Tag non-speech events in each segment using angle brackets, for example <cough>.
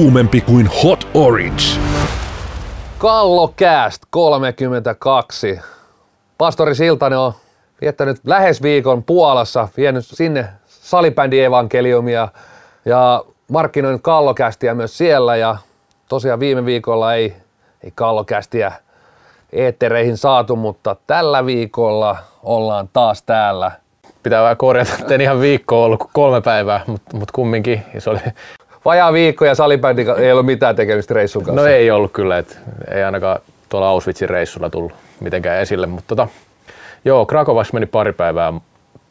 kuumempi kuin Hot Orange. Kallokääst 32. Pastori Siltanen on viettänyt lähes viikon Puolassa, vienyt sinne salibändi evankeliumia ja markkinoinut kallokästiä myös siellä ja tosiaan viime viikolla ei, ei kallokästiä eettereihin saatu, mutta tällä viikolla ollaan taas täällä. Pitää vähän korjata, että en ihan viikko ollut kuin kolme päivää, mutta mut kumminkin. Ja se oli... Vajaa viikko ja salibändi ei ollut mitään tekemistä reissun kanssa. No ei ollut kyllä, että ei ainakaan tuolla Auschwitzin reissulla tullut mitenkään esille, mutta tota, joo, Krakovassa meni pari päivää,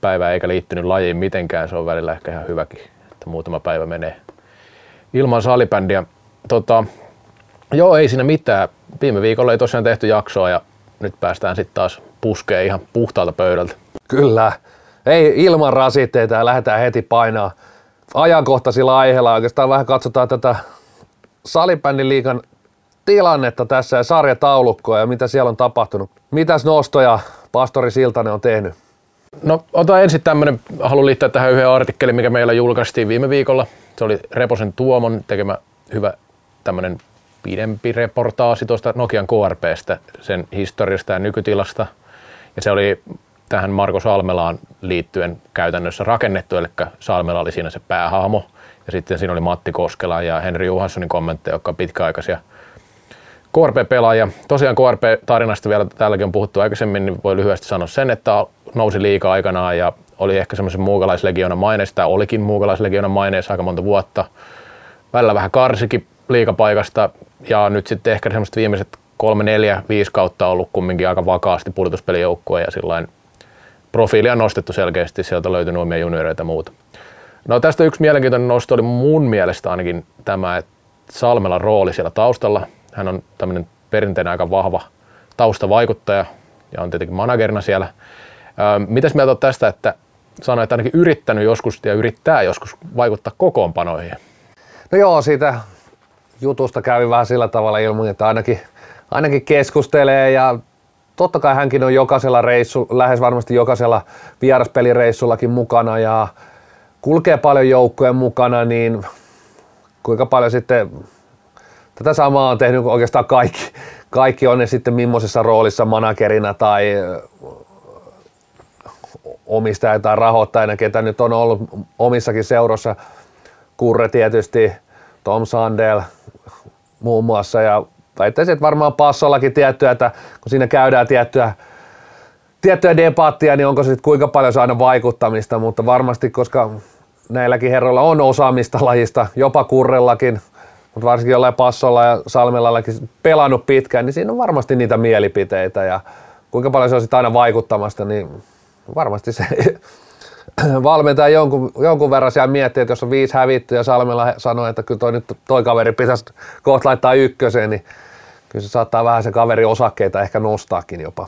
päivää eikä liittynyt lajiin mitenkään, se on välillä ehkä ihan hyväkin, että muutama päivä menee ilman salibändiä. Tota, joo, ei siinä mitään. Viime viikolla ei tosiaan tehty jaksoa ja nyt päästään sitten taas puskeen ihan puhtaalta pöydältä. Kyllä. Ei ilman rasitteita ja lähdetään heti painaa ajankohtaisilla aiheilla. Oikeastaan vähän katsotaan tätä salibändiliikan tilannetta tässä ja sarjataulukkoa ja mitä siellä on tapahtunut. Mitäs nostoja Pastori Siltanen on tehnyt? No ota ensin tämmöinen, haluan liittää tähän yhden artikkelin, mikä meillä julkaistiin viime viikolla. Se oli Reposen Tuomon tekemä hyvä tämmöinen pidempi reportaasi tuosta Nokian KRPstä, sen historiasta ja nykytilasta. Ja se oli tähän Marko Salmelaan liittyen käytännössä rakennettu, eli Salmela oli siinä se päähahmo. Ja sitten siinä oli Matti Koskela ja Henri Johanssonin kommentteja, jotka on pitkäaikaisia KRP-pelaajia. Tosiaan KRP-tarinasta vielä täälläkin on puhuttu aikaisemmin, niin voi lyhyesti sanoa sen, että nousi liikaa aikanaan ja oli ehkä semmoisen muukalaislegionan tai olikin muukalaislegionan maineessa aika monta vuotta. Välillä vähän karsikin liikapaikasta ja nyt sitten ehkä semmoiset viimeiset kolme, neljä, viisi kautta ollut kumminkin aika vakaasti pudotuspelijoukkue ja sillain profiilia nostettu selkeästi, sieltä löytyy omia junioreita ja muuta. No tästä yksi mielenkiintoinen nosto oli mun mielestä ainakin tämä, että Salmela rooli siellä taustalla. Hän on tämmöinen perinteinen aika vahva taustavaikuttaja ja on tietenkin managerina siellä. mitäs mieltä olet tästä, että sanoit, että ainakin yrittänyt joskus ja yrittää joskus vaikuttaa kokoonpanoihin? No joo, siitä jutusta kävi vähän sillä tavalla ilman, että ainakin, ainakin keskustelee ja totta kai hänkin on jokaisella reissu, lähes varmasti jokaisella vieraspelireissullakin mukana ja kulkee paljon joukkojen mukana, niin kuinka paljon sitten tätä samaa on tehnyt oikeastaan kaikki, kaikki on ne sitten millaisessa roolissa managerina tai omistaja tai rahoittajana, ketä nyt on ollut omissakin seurossa. Kurre tietysti, Tom Sandel muun muassa ja väittäisin, että varmaan passollakin tiettyä, että kun siinä käydään tiettyä, tiettyä debattia, niin onko se sitten kuinka paljon saada vaikuttamista, mutta varmasti, koska näilläkin herroilla on osaamista lajista, jopa kurrellakin, mutta varsinkin jollain passolla ja salmellallakin pelannut pitkään, niin siinä on varmasti niitä mielipiteitä. Ja kuinka paljon se on sitten aina vaikuttamasta, niin varmasti se <laughs> valmentaja jonkun, jonkun verran siellä miettii, että jos on viisi hävitty ja Salmella sanoo, että kyllä toi, nyt, toi kaveri pitäisi kohta laittaa ykköseen, niin kyllä se saattaa vähän se kaveri osakkeita ehkä nostaakin jopa.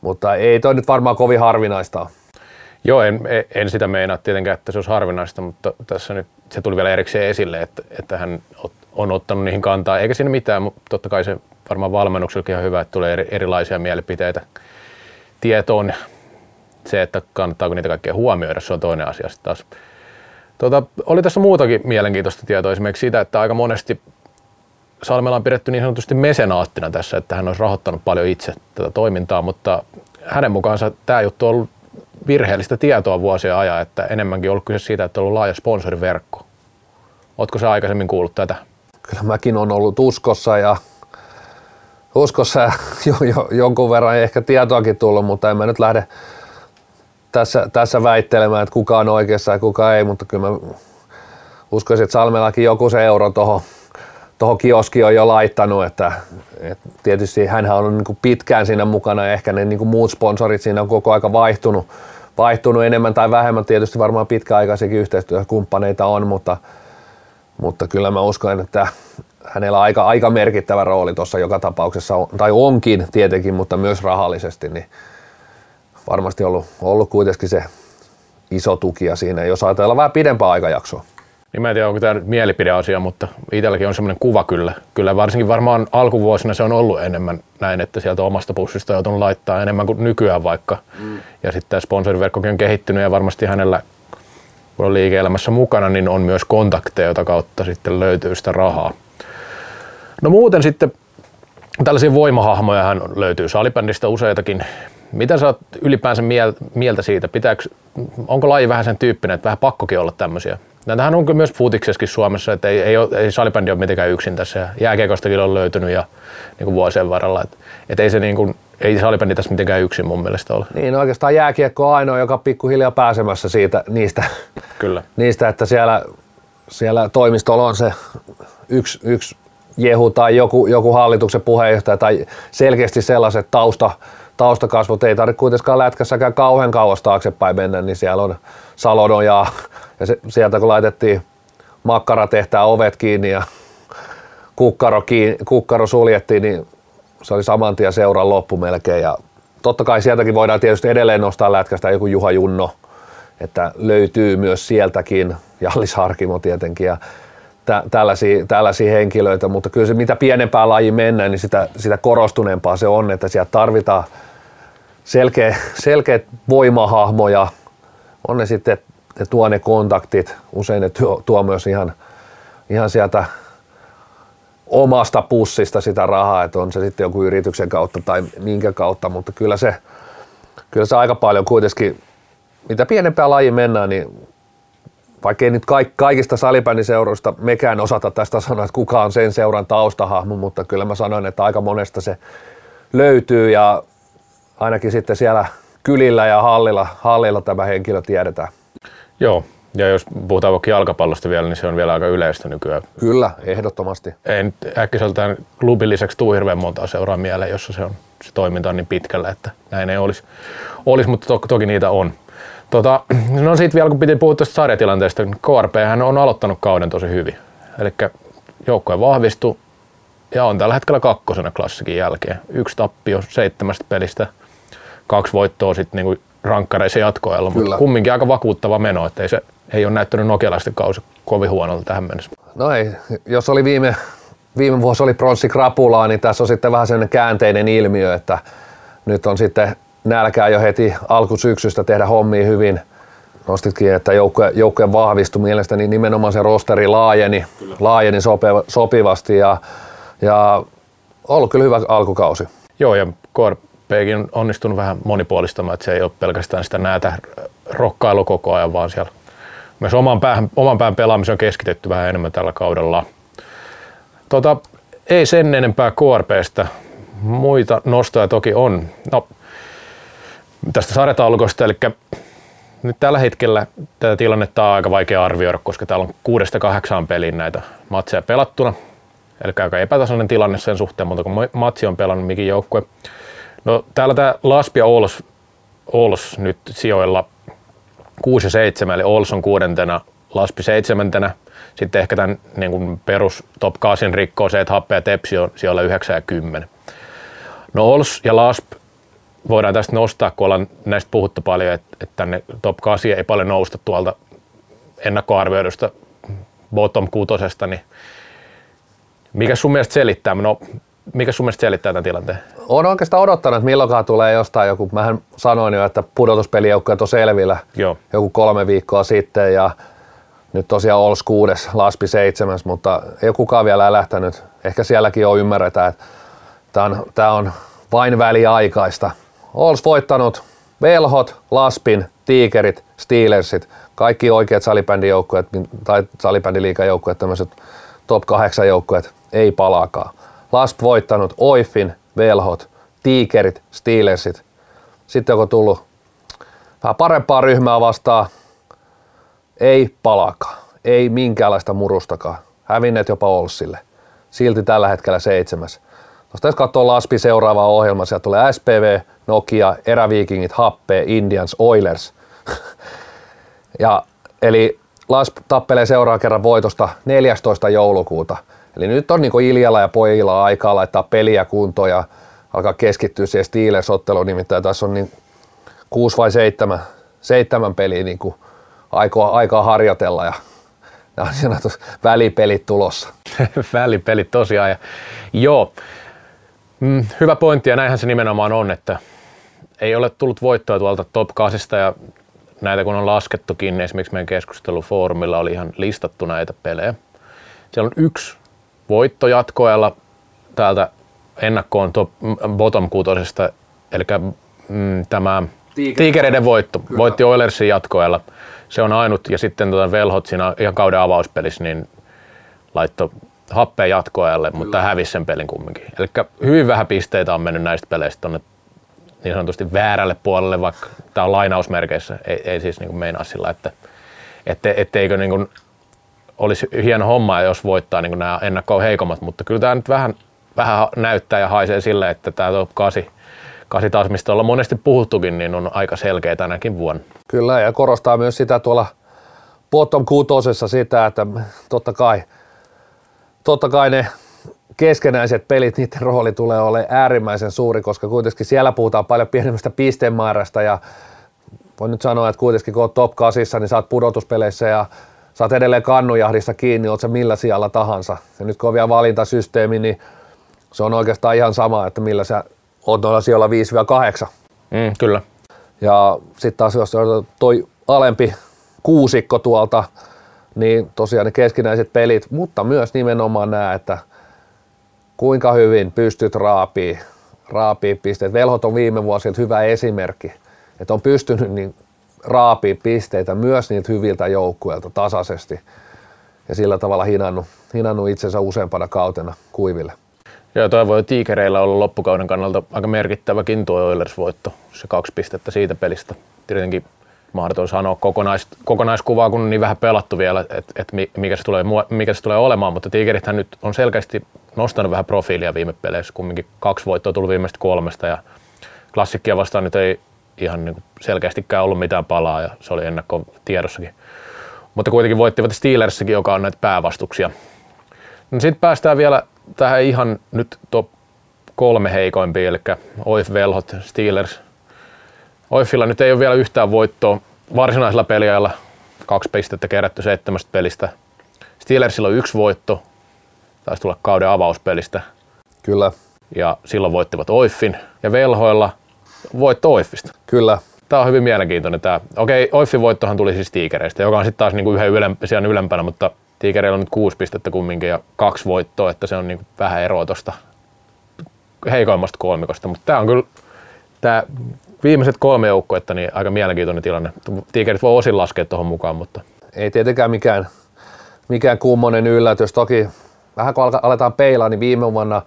Mutta ei toi nyt varmaan kovin harvinaista Joo, en, en sitä meinaa tietenkään, että se olisi harvinaista, mutta tässä nyt se tuli vielä erikseen esille, että, että hän on ottanut niihin kantaa, eikä siinä mitään, mutta totta kai se varmaan valmennuksellakin on hyvä, että tulee erilaisia mielipiteitä tietoon. Se, että kannattaako niitä kaikkea huomioida, se on toinen asia sitten taas. Tota, oli tässä muutakin mielenkiintoista tietoa, esimerkiksi siitä, että aika monesti Salmela on pidetty niin sanotusti mesenaattina tässä, että hän olisi rahoittanut paljon itse tätä toimintaa, mutta hänen mukaansa tämä juttu on ollut virheellistä tietoa vuosien ajan, että enemmänkin ollut kyse siitä, että on ollut laaja sponsoriverkko. Oletko sä aikaisemmin kuullut tätä? Kyllä mäkin on ollut uskossa ja uskossa <laughs> jo, jo, jonkun verran ehkä tietoakin tullut, mutta en mä nyt lähde tässä, tässä väittelemään, että kuka on oikeassa ja kuka ei, mutta kyllä mä uskoisin, että Salmellakin joku se euro tuohon tuohon kioski on jo laittanut, että, että tietysti hän on niin pitkään siinä mukana ja ehkä ne niin muut sponsorit siinä on koko aika vaihtunut, vaihtunut enemmän tai vähemmän. Tietysti varmaan pitkäaikaisiakin yhteistyökumppaneita on, mutta, mutta kyllä mä uskon, että hänellä on aika, aika merkittävä rooli tuossa joka tapauksessa, tai onkin tietenkin, mutta myös rahallisesti, niin varmasti ollut, ollut kuitenkin se iso tukija siinä, jos ajatellaan vähän pidempää aikajaksoa. Niin mä en tiedä, onko tämä nyt mielipideasia, mutta itselläkin on semmoinen kuva kyllä. Kyllä varsinkin varmaan alkuvuosina se on ollut enemmän näin, että sieltä omasta pussista on joutunut laittaa enemmän kuin nykyään vaikka. Mm. Ja sitten tämä sponsoriverkkokin on kehittynyt ja varmasti hänellä kun on liike-elämässä mukana, niin on myös kontakteja, jota kautta sitten löytyy sitä rahaa. No muuten sitten tällaisia voimahahmoja löytyy salibändistä useitakin. Mitä sä oot ylipäänsä mieltä siitä? Pitääkö, onko laji vähän sen tyyppinen, että vähän pakkokin olla tämmöisiä? Näitähän on myös futiksessakin Suomessa, että ei, ei, ole, ei salibändi ole mitenkään yksin tässä. Jääkiekostakin on löytynyt ja niin kuin vuosien varrella. Että, että ei se niin kuin, ei salibändi tässä mitenkään yksin mun mielestä ole. Niin, oikeastaan jääkiekko on ainoa, joka on pikkuhiljaa pääsemässä siitä, niistä, Kyllä. <laughs> niistä että siellä, siellä toimistolla on se yksi, yksi jehu tai joku, joku hallituksen puheenjohtaja tai selkeästi sellaiset tausta, taustakasvot. Ei tarvitse kuitenkaan lätkässäkään kauhean kauas taaksepäin mennä, niin siellä on Salonojaa ja se, sieltä kun laitettiin makkaratehtää ovet kiinni ja kukkaro, kiinni, kukkaro suljettiin, niin se oli saman tien seuran loppu melkein. Ja totta kai sieltäkin voidaan tietysti edelleen nostaa lätkästä joku Juha Junno, että löytyy myös sieltäkin, Jallis Harkimo tietenkin ja tä, tällaisia, tällaisia henkilöitä, mutta kyllä se mitä pienempää laji mennään, niin sitä, sitä korostuneempaa se on, että sieltä tarvitaan selkeä, selkeät voimahahmoja, on ne sitten, ne tuo ne kontaktit, usein ne tuo, tuo myös ihan, ihan sieltä omasta pussista sitä rahaa, että on se sitten joku yrityksen kautta tai minkä kautta, mutta kyllä se, kyllä se aika paljon kuitenkin, mitä pienempää laji mennään, niin vaikka ei nyt kaik, kaikista salibändiseuroista mekään osata tästä sanoa, että kuka on sen seuran taustahahmo, mutta kyllä mä sanoin, että aika monesta se löytyy ja ainakin sitten siellä kylillä ja hallilla, hallilla tämä henkilö tiedetään. Joo, ja jos puhutaan vaikka jalkapallosta vielä, niin se on vielä aika yleistä nykyään. Kyllä, ehdottomasti. Ei nyt äkkiseltään klubin lisäksi tuu hirveän monta seuraa mieleen, jossa se, on, se toiminta on niin pitkällä, että näin ei olisi, olisi mutta to, toki niitä on. Tota, no sitten vielä kun piti puhua tuosta sarjatilanteesta, niin KRP hän on aloittanut kauden tosi hyvin. Eli joukkue vahvistui ja on tällä hetkellä kakkosena klassikin jälkeen. Yksi tappio seitsemästä pelistä, kaksi voittoa sitten niinku rankkareissa jatkoajalla, mutta kumminkin aika vakuuttava meno, että ei se ei ole näyttänyt nokialaisten kausi kovin huonolta tähän mennessä. No ei, jos oli viime, viime vuosi oli pronssikrapulaa, niin tässä on sitten vähän sellainen käänteinen ilmiö, että nyt on sitten nälkää jo heti alkusyksystä tehdä hommia hyvin. Nostitkin, että joukkueen, joukkueen vahvistui mielestäni nimenomaan se rosteri laajeni, laajeni sopiva, sopivasti ja, ja ollut kyllä hyvä alkukausi. Joo, ja KRPkin on onnistunut vähän monipuolistamaan, että se ei ole pelkästään sitä näätä rokkailu koko ajan, vaan siellä myös oman pään, oman pään pelaamisen on keskitetty vähän enemmän tällä kaudella. Tota, ei sen enempää KRPstä. Muita nostoja toki on. No, tästä sarjataulukosta, eli nyt tällä hetkellä tätä tilannetta on aika vaikea arvioida, koska täällä on kuudesta kahdeksaan peliin näitä matseja pelattuna. Eli aika epätasainen tilanne sen suhteen, mutta kun matsi on pelannut mikin joukkue. No täällä tämä Laspi ja Ols, Ols nyt sijoilla 6 ja 7, eli Ols on kuudentena, Laspi seitsemäntenä. Sitten ehkä tämän niin kuin perus top 8 rikkoo se, että Happe ja Tepsi on siellä 9 ja 10. No Ols ja Lasp voidaan tästä nostaa, kun ollaan näistä puhuttu paljon, että, että tänne top 8 ei paljon nousta tuolta ennakkoarvioidusta bottom kutosesta, niin mikä sun mielestä selittää? No, mikä sun mielestä selittää tämän tilanteen? Olen oikeastaan odottanut, että milloinkaan tulee jostain joku, mähän sanoin jo, että pudotuspelijoukkueet on selvillä Joo. joku kolme viikkoa sitten ja nyt tosiaan Ols kuudes, Laspi seitsemäs, mutta ei ole kukaan vielä lähtenyt. Ehkä sielläkin on ymmärretään, että tämä on, tämä on vain väliaikaista. Ols voittanut Velhot, Laspin, Tiikerit, Steelersit, kaikki oikeat salibändijoukkueet tai salibändiliikajoukkueet, tämmöiset top 8 joukkueet, ei palaakaan. Lasp voittanut Oifin, Velhot, Tiikerit, Steelersit. Sitten onko tullut vähän parempaa ryhmää vastaan, ei palaakaan, ei minkäänlaista murustakaan. Hävinneet jopa Olssille. Silti tällä hetkellä seitsemäs. Tuosta jos katsoo Laspi seuraava ohjelma, sieltä tulee SPV, Nokia, Eräviikingit, Happe, Indians, Oilers. <laughs> ja, eli Lasp tappelee seuraavan kerran voitosta 14. joulukuuta. Eli nyt on niin Iljalla ja pojilla aikaa laittaa peliä kuntoon ja alkaa keskittyä siihen Steelers-otteluun, nimittäin tässä on niin kuusi vai seitsemän, seitsemän peliä niin kuin aikaa, aikaa harjoitella ja <laughs> on siinä välipelit tulossa. <laughs> välipelit tosiaan. Ja, joo, mm, hyvä pointti ja näinhän se nimenomaan on, että ei ole tullut voittoa tuolta top 8 ja näitä kun on laskettukin, esimerkiksi meidän keskustelufoorumilla oli ihan listattu näitä pelejä. Siellä on yksi voitto jatkoajalla täältä ennakkoon top, bottom kutosesta, eli mm, tämä Tiikereiden voitto, Kyllä. voitti Oilersin jatkoajalla. Se on ainut, ja sitten tuota Velhot siinä ihan kauden avauspelissä, niin laittoi happea jatkoajalle, Kyllä. mutta hävisi sen pelin kumminkin. Eli hyvin vähän pisteitä on mennyt näistä peleistä tuonne niin sanotusti väärälle puolelle, vaikka tämä on lainausmerkeissä, ei, ei siis niin meinaa sillä, että ette, etteikö niin kuin olisi hieno homma, jos voittaa niin nämä ennakkoon heikommat, mutta kyllä tämä nyt vähän, vähän näyttää ja haisee sille, että tämä top 8, 8 taas, mistä ollaan monesti puhuttukin, niin on aika selkeä tänäkin vuonna. Kyllä, ja korostaa myös sitä tuolla bottom kuutosessa sitä, että totta kai, totta kai ne keskenäiset pelit, niiden rooli tulee olemaan äärimmäisen suuri, koska kuitenkin siellä puhutaan paljon pienemmästä pistemäärästä ja voin nyt sanoa, että kuitenkin kun olet top 8, niin saat pudotuspeleissä ja saat edelleen kannujahdissa kiinni, oot se millä sijalla tahansa. Ja nyt kun on vielä valintasysteemi, niin se on oikeastaan ihan sama, että millä sä oot noilla sijoilla 5-8. Mm, kyllä. Ja sitten taas jos toi alempi kuusikko tuolta, niin tosiaan ne keskinäiset pelit, mutta myös nimenomaan nämä, että – kuinka hyvin pystyt raapii, raapii pisteet. Velhot on viime vuosilta hyvä esimerkki, että on pystynyt niin raapii pisteitä myös niiltä hyviltä joukkueilta tasaisesti ja sillä tavalla hinannut, hinannut itsensä useampana kautena kuiville. Joo, toi voi tiikereillä olla loppukauden kannalta aika merkittäväkin tuo Oilers-voitto, se kaksi pistettä siitä pelistä. Tietenkin mahdoton sanoa kokonais, kokonaiskuvaa, kun on niin vähän pelattu vielä, että et mikä, se tulee, mikä se tulee olemaan, mutta Tigerithän nyt on selkeästi nostanut vähän profiilia viime peleissä, kumminkin kaksi voittoa tullut viimeistä kolmesta ja klassikkia vastaan nyt ei ihan niin selkeästikään ollut mitään palaa ja se oli ennakko tiedossakin. Mutta kuitenkin voittivat Steelersikin, joka on näitä päävastuksia. No sitten päästään vielä tähän ihan nyt top kolme heikoimpiin, eli Oif, Velhot, Steelers. Oifilla nyt ei ole vielä yhtään voittoa varsinaisella peliajalla, kaksi pistettä kerätty seitsemästä pelistä. Steelersillä on yksi voitto, taisi tulla kauden avauspelistä. Kyllä. Ja silloin voittivat Oiffin ja Velhoilla voitto Oiffista. Kyllä. Tämä on hyvin mielenkiintoinen tämä. Okei, Oiffin voittohan tuli siis Tiikereistä, joka on sitten taas niinku yhden ylem, siellä ylempänä, mutta Tiikereillä on nyt kuusi pistettä kumminkin ja kaksi voittoa, että se on niinku vähän eroa tuosta heikoimmasta kolmikosta. Mutta tämä on kyllä, tämä viimeiset kolme joukkuetta, niin aika mielenkiintoinen tilanne. Tiikerit voi osin laskea tuohon mukaan, mutta... Ei tietenkään mikään, mikään kummonen yllätys. Toki vähän kun aletaan peilaa, niin viime vuonna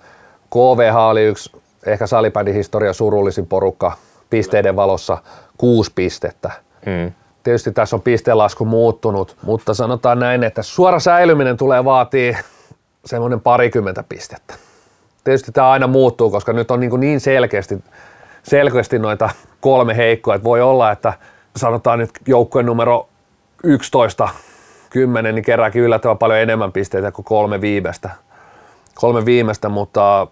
KVH oli yksi ehkä salibändin historia surullisin porukka pisteiden valossa kuusi pistettä. Hmm. Tietysti tässä on pistelasku muuttunut, mutta sanotaan näin, että suora säilyminen tulee vaatii semmoinen parikymmentä pistettä. Tietysti tämä aina muuttuu, koska nyt on niin, niin selkeästi, selkeästi noita kolme heikkoa, että voi olla, että sanotaan nyt joukkueen numero 11 kymmenen, niin kerääkin yllättävän paljon enemmän pisteitä kuin kolme viimeistä. Kolme viimeistä, mutta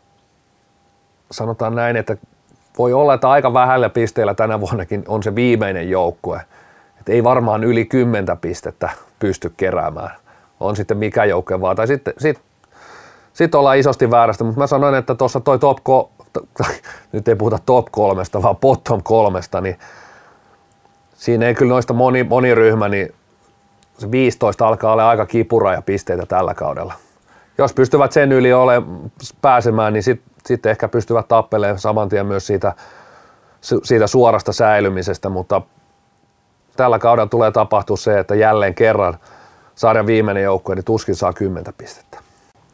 sanotaan näin, että voi olla, että aika vähällä pisteillä tänä vuonnakin on se viimeinen joukkue. Että ei varmaan yli kymmentä pistettä pysty keräämään. On sitten mikä joukkue vaan. Tai sitten sit, sit ollaan isosti väärästä, mutta mä sanoin, että tuossa toi top, ko- <laughs> nyt ei puhuta top kolmesta, vaan bottom kolmesta, niin siinä ei kyllä noista moni, moni ryhmä, niin se 15 alkaa olla aika kipura ja pisteitä tällä kaudella. Jos pystyvät sen yli ole, pääsemään, niin sitten sit ehkä pystyvät tappelemaan saman tien myös siitä, siitä suorasta säilymisestä, mutta tällä kaudella tulee tapahtua se, että jälleen kerran sarjan viimeinen joukkue, niin tuskin saa 10 pistettä.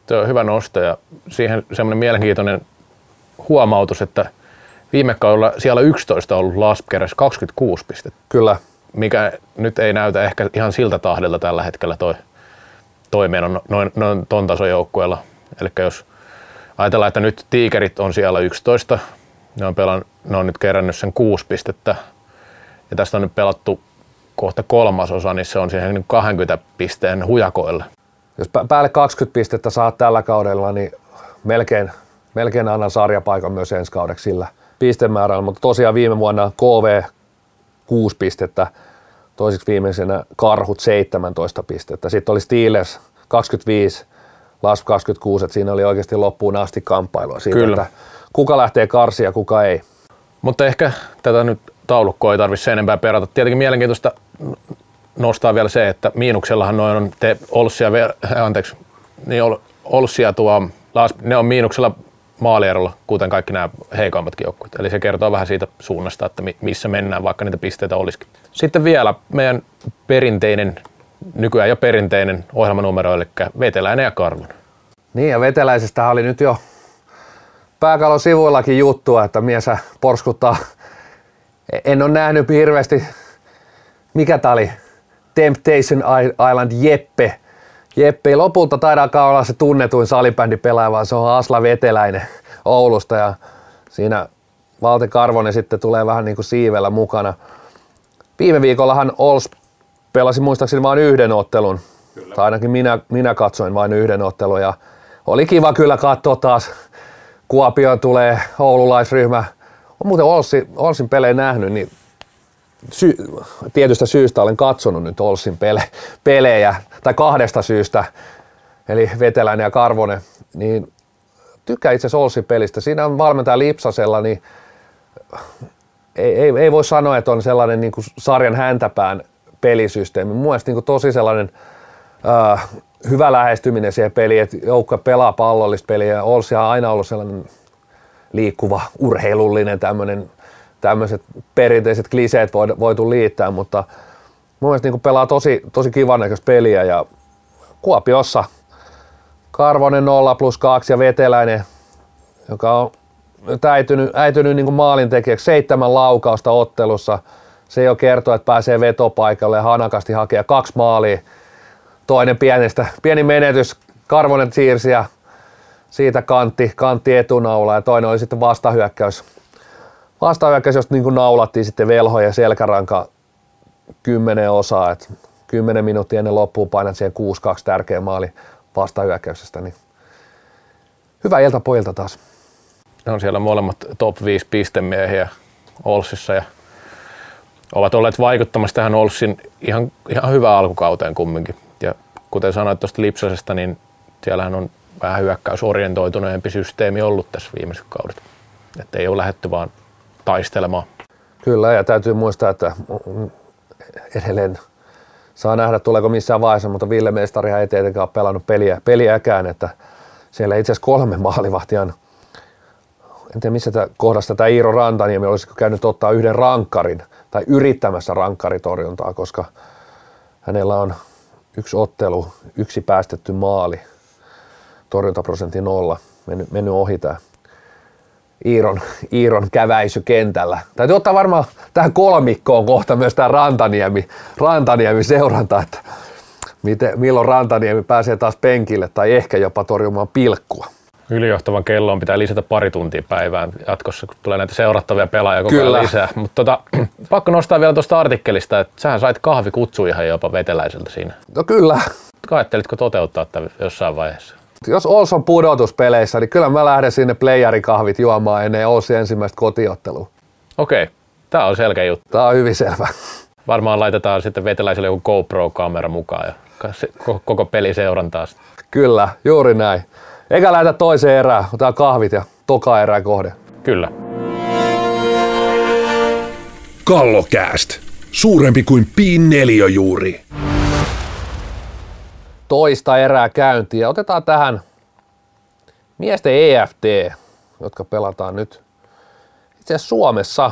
Se on hyvä nosto ja siihen semmoinen mielenkiintoinen huomautus, että viime kaudella siellä 11 on ollut Last 26 pistettä. Kyllä mikä nyt ei näytä ehkä ihan siltä tahdilta tällä hetkellä toi toimeen on noin, noin ton tason joukkueella. Eli jos ajatellaan, että nyt tiikerit on siellä 11, ne on, pelan, ne on nyt kerännyt sen kuusi pistettä, ja tästä on nyt pelattu kohta kolmasosa, niin se on siihen 20 pisteen hujakoille. Jos päälle 20 pistettä saat tällä kaudella, niin melkein, melkein annan sarjapaikan myös ensi kaudeksi sillä pistemäärällä, mutta tosiaan viime vuonna KV 6 pistettä, toiseksi viimeisenä Karhut 17 pistettä. Sitten oli Steelers 25, Las 26, että siinä oli oikeasti loppuun asti kamppailua siitä, Kyllä. että kuka lähtee karsia ja kuka ei. Mutta ehkä tätä nyt taulukkoa ei tarvitse enempää perata. Tietenkin mielenkiintoista nostaa vielä se, että miinuksellahan noin on te Olssia, anteeksi, niin Olssia tuo, ne on miinuksella maalierolla, kuten kaikki nämä heikoimmatkin joukkueet. Eli se kertoo vähän siitä suunnasta, että missä mennään, vaikka niitä pisteitä olisikin. Sitten vielä meidän perinteinen, nykyään jo perinteinen ohjelmanumero, eli Veteläinen ja Karvon. Niin, ja Veteläisestä oli nyt jo pääkalon sivuillakin juttua, että mies porskuttaa. En ole nähnyt hirveästi, mikä tää oli, Temptation Island Jeppe. Jeppe ei lopulta taidaa olla se tunnetuin salibändipelaaja, vaan se on Asla Veteläinen Oulusta ja siinä Valte Karvonen sitten tulee vähän niin kuin siivellä mukana. Viime viikollahan Ols pelasi muistaakseni vain yhden ottelun. Kyllä. Tai ainakin minä, minä katsoin vain yhden ottelun ja oli kiva kyllä katsoa taas. Kuopioon tulee oululaisryhmä. On muuten Olsi, Olsin pelejä nähnyt, niin sy- tietystä syystä olen katsonut nyt Olsin pele- pelejä, tai kahdesta syystä, eli Veteläinen ja Karvonen, niin tykkää itse asiassa Olsin pelistä. Siinä on valmentaja Lipsasella, niin ei, ei, ei voi sanoa, että on sellainen niin kuin sarjan häntäpään pelisysteemi. Mun mielestä niin tosi sellainen äh, hyvä lähestyminen siihen peliin, että joukko pelaa pallollista peliä ja on aina ollut sellainen liikkuva, urheilullinen tämmöinen tämmöiset perinteiset kliseet voitu liittää, mutta mun mielestä niin pelaa tosi, tosi kivan näköistä peliä ja Kuopiossa Karvonen 0 plus 2 ja Veteläinen, joka on äitynyt, äitynyt niin maalintekijäksi seitsemän laukausta ottelussa. Se jo kertoo, että pääsee vetopaikalle ja hanakasti hakee kaksi maalia. Toinen pienestä, pieni menetys, Karvonen siirsi ja siitä kantti, kantti etunaula ja toinen oli sitten vastahyökkäys vastahyökkäys, josta niin naulattiin sitten velho ja selkäranka kymmenen osaa, että kymmenen minuuttia ennen loppuun painat siihen 6-2 tärkeä maali vastahyökkäyksestä, niin hyvä ilta pojilta taas. Ne on siellä molemmat top 5 pistemiehiä Olsissa ja ovat olleet vaikuttamassa tähän Olssin ihan, ihan hyvään alkukauteen kumminkin. Ja kuten sanoit tuosta Lipsasesta, niin siellähän on vähän hyökkäysorientoituneempi systeemi ollut tässä viimeiset kaudet. Että ei ole lähetty vaan taistelemaan. Kyllä, ja täytyy muistaa, että edelleen saa nähdä, tuleeko missään vaiheessa, mutta Ville Mestarihan ei tietenkään ole pelannut peliä, peliäkään, että siellä itse asiassa kolme maalivahtia on en tiedä missä kohdassa tämä Iiro Rantaniemi olisiko käynyt ottaa yhden rankkarin tai yrittämässä rankkaritorjuntaa, koska hänellä on yksi ottelu, yksi päästetty maali, torjuntaprosentti nolla, mennyt, mennyt ohi tämä Iiron, Iiron käväisy kentällä. Täytyy ottaa varmaan tähän kolmikkoon kohta myös tämä Rantaniemi, Rantaniemi seuranta, että miten, milloin Rantaniemi pääsee taas penkille tai ehkä jopa torjumaan pilkkua. Ylijohtavan kelloon pitää lisätä pari tuntia päivään jatkossa, kun tulee näitä seurattavia pelaajia koko ajan lisää. Mutta tota, <clears throat> pakko nostaa vielä tuosta artikkelista, että sähän sait kahvikutsu ihan jopa veteläiseltä siinä. No kyllä. Kaettelitko toteuttaa tämän jossain vaiheessa? jos Ols on pudotuspeleissä, niin kyllä mä lähden sinne playerikahvit juomaan ennen Olsin ensimmäistä kotiottelua. Okei, okay. tämä on selkeä juttu. Tämä on hyvin selvä. Varmaan laitetaan sitten veteläiselle joku GoPro-kamera mukaan ja koko peli seurantaa. Kyllä, juuri näin. Eikä lähetä toiseen erään, otetaan kahvit ja toka erää kohde. Kyllä. Kallokääst. Suurempi kuin piin juuri toista erää käyntiä. Otetaan tähän miesten EFT, jotka pelataan nyt itse Suomessa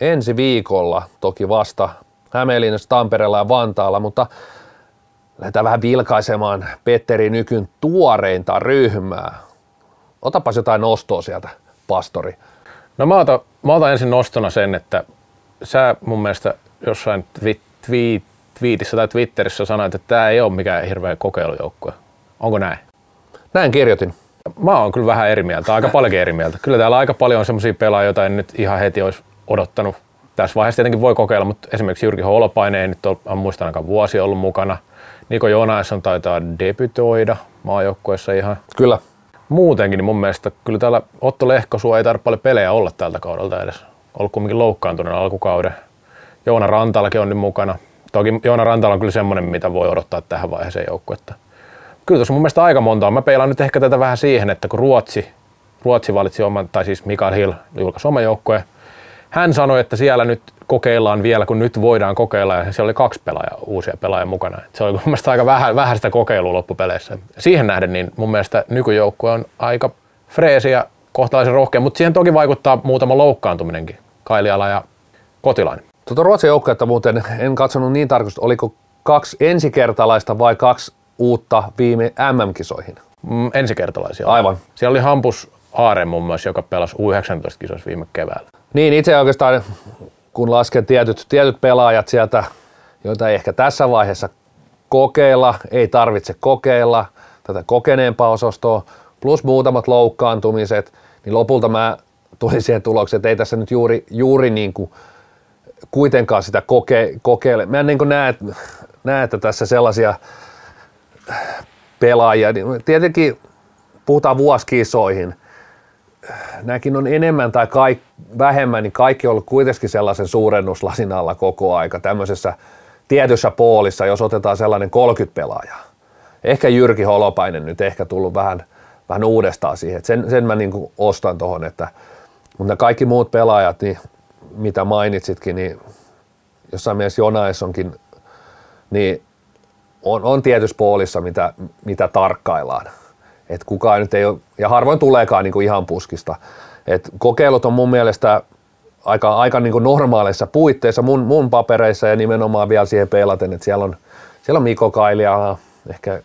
ensi viikolla, toki vasta Hämeenlinnassa, Tampereella ja Vantaalla, mutta lähdetään vähän vilkaisemaan Petteri Nykyn tuoreinta ryhmää. Otapas jotain nostoa sieltä, pastori. No mä otan, mä otan ensin nostona sen, että sä mun mielestä jossain twiit, twiitissä tai Twitterissä sanoit, että tämä ei ole mikään hirveä kokeilujoukkue. Onko näin? Näin kirjoitin. Mä oon kyllä vähän eri mieltä, aika paljon eri mieltä. Kyllä täällä aika paljon on semmoisia pelaajia, joita en nyt ihan heti olisi odottanut. Tässä vaiheessa tietenkin voi kokeilla, mutta esimerkiksi Jyrki Holopainen ei nyt ole, muista ainakaan vuosi ollut mukana. Niko on taitaa debytoida maajoukkueessa ihan. Kyllä. Muutenkin niin mun mielestä kyllä täällä Otto Lehkosua ei tarvitse paljon pelejä olla tältä kaudelta edes. Ollut kumminkin loukkaantunut alkukauden. Joona Rantalakin on nyt mukana. Toki Joona Rantala on kyllä semmoinen, mitä voi odottaa tähän vaiheeseen joukkuetta. Kyllä tuossa mun mielestä aika monta on. Mä peilaan nyt ehkä tätä vähän siihen, että kun Ruotsi, Ruotsi valitsi oman, tai siis Mikael Hill julkaisi oman joukkueen, hän sanoi, että siellä nyt kokeillaan vielä, kun nyt voidaan kokeilla, ja siellä oli kaksi pelaajaa, uusia pelaajia mukana. Se oli mun mielestä aika vähän, vähän sitä kokeilua loppupeleissä. Siihen nähden niin mun mielestä nykyjoukkue on aika freesi ja kohtalaisen rohkea, mutta siihen toki vaikuttaa muutama loukkaantuminenkin, Kailiala ja Kotilainen. Tuota Ruotsin joukkuetta muuten en katsonut niin tarkasti, oliko kaksi ensikertalaista vai kaksi uutta viime MM-kisoihin? Mm, ensikertalaisia. Aivan. Siellä oli Hampus Aare muun muassa, joka pelasi U19-kisoissa viime keväällä. Niin, itse oikeastaan kun lasken tietyt, tietyt pelaajat sieltä, joita ei ehkä tässä vaiheessa kokeilla, ei tarvitse kokeilla tätä kokeneempaa osastoa, plus muutamat loukkaantumiset, niin lopulta mä tulin siihen tulokseen, että ei tässä nyt juuri, juuri niin kuin kuitenkaan sitä koke, kokeile. Mä en niin kuin näe, näe, että tässä sellaisia pelaajia, niin tietenkin puhutaan vuoskisoihin, nämäkin on enemmän tai kaik, vähemmän, niin kaikki on ollut kuitenkin sellaisen suurennuslasin alla koko aika tämmöisessä tietyssä poolissa, jos otetaan sellainen 30 pelaajaa. Ehkä Jyrki Holopainen nyt ehkä tullut vähän, vähän uudestaan siihen, sen, sen mä niin ostan tuohon, että mutta kaikki muut pelaajat, niin mitä mainitsitkin, niin jossain mielessä Jonaisonkin, niin on, on tietyssä poolissa, mitä, mitä tarkkaillaan. Et kukaan nyt ei ole, ja harvoin tuleekaan niin kuin ihan puskista. Et kokeilut on mun mielestä aika, aika niin kuin normaaleissa puitteissa mun, mun papereissa ja nimenomaan vielä siihen peilaten, että siellä on, siellä on Mikko Kailia, ehkä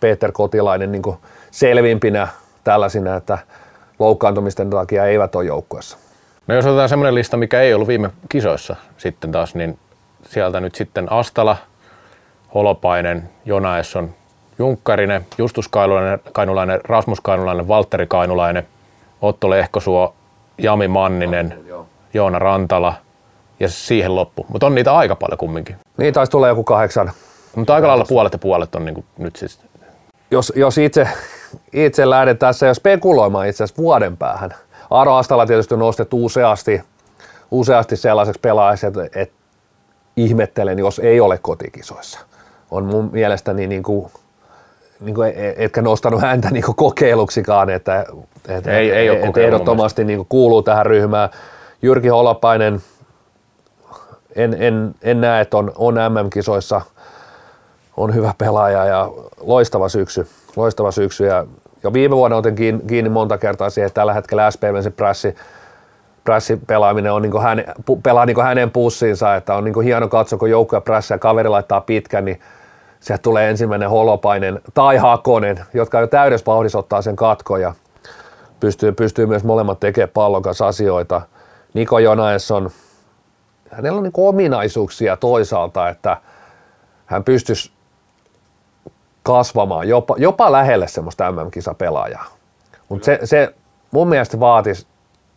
Peter Kotilainen niin selvimpinä tällaisina, että loukkaantumisten takia eivät ole joukkueessa. No jos otetaan semmoinen lista, mikä ei ollut viime kisoissa sitten taas, niin sieltä nyt sitten Astala, Holopainen, Jonaesson, Junkkarinen, Justus Kainulainen, Kainulainen, Rasmus Kainulainen, Valtteri Kainulainen, Otto Lehkosuo, Jami Manninen, Joona Rantala ja siihen loppu. Mutta on niitä aika paljon kumminkin. Niin taisi tulla joku kahdeksan. Mutta aika lailla puolet ja puolet on niinku nyt siis. Jos, jos itse, itse lähden tässä jo spekuloimaan itse asiassa vuoden päähän. Aaro Astala tietysti on nostettu useasti, useasti sellaiseksi pelaajaksi, että, että ihmettelen, jos ei ole kotikisoissa. On mun mielestäni niin kuin niin kuin, e- etkä nostanut häntä niin kuin kokeiluksikaan, että, että ei, ei ole että ehdottomasti niin kuin kuuluu tähän ryhmään. Jyrki Holopainen, en, en, en näe, että on, on MM-kisoissa, on hyvä pelaaja ja loistava syksy, loistava syksy ja jo viime vuonna otin kiinni, kiinni monta kertaa siihen, että tällä hetkellä SPVn se prässi, prässipelaaminen on niin kuin häne, pelaa niin kuin hänen pussiinsa, että on niin kuin hieno katsoa, kun joukko ja prässä ja kaveri laittaa pitkän, niin sieltä tulee ensimmäinen holopainen tai hakonen, jotka jo täydessä vauhdissa ottaa sen katkon ja pystyy, pystyy myös molemmat tekemään pallon kanssa asioita. Niko Jonaesson, hänellä on niin ominaisuuksia toisaalta, että hän pystyisi kasvamaan jopa, jopa lähelle semmoista MM-kisapelaajaa. Mutta se, se mun mielestä vaatisi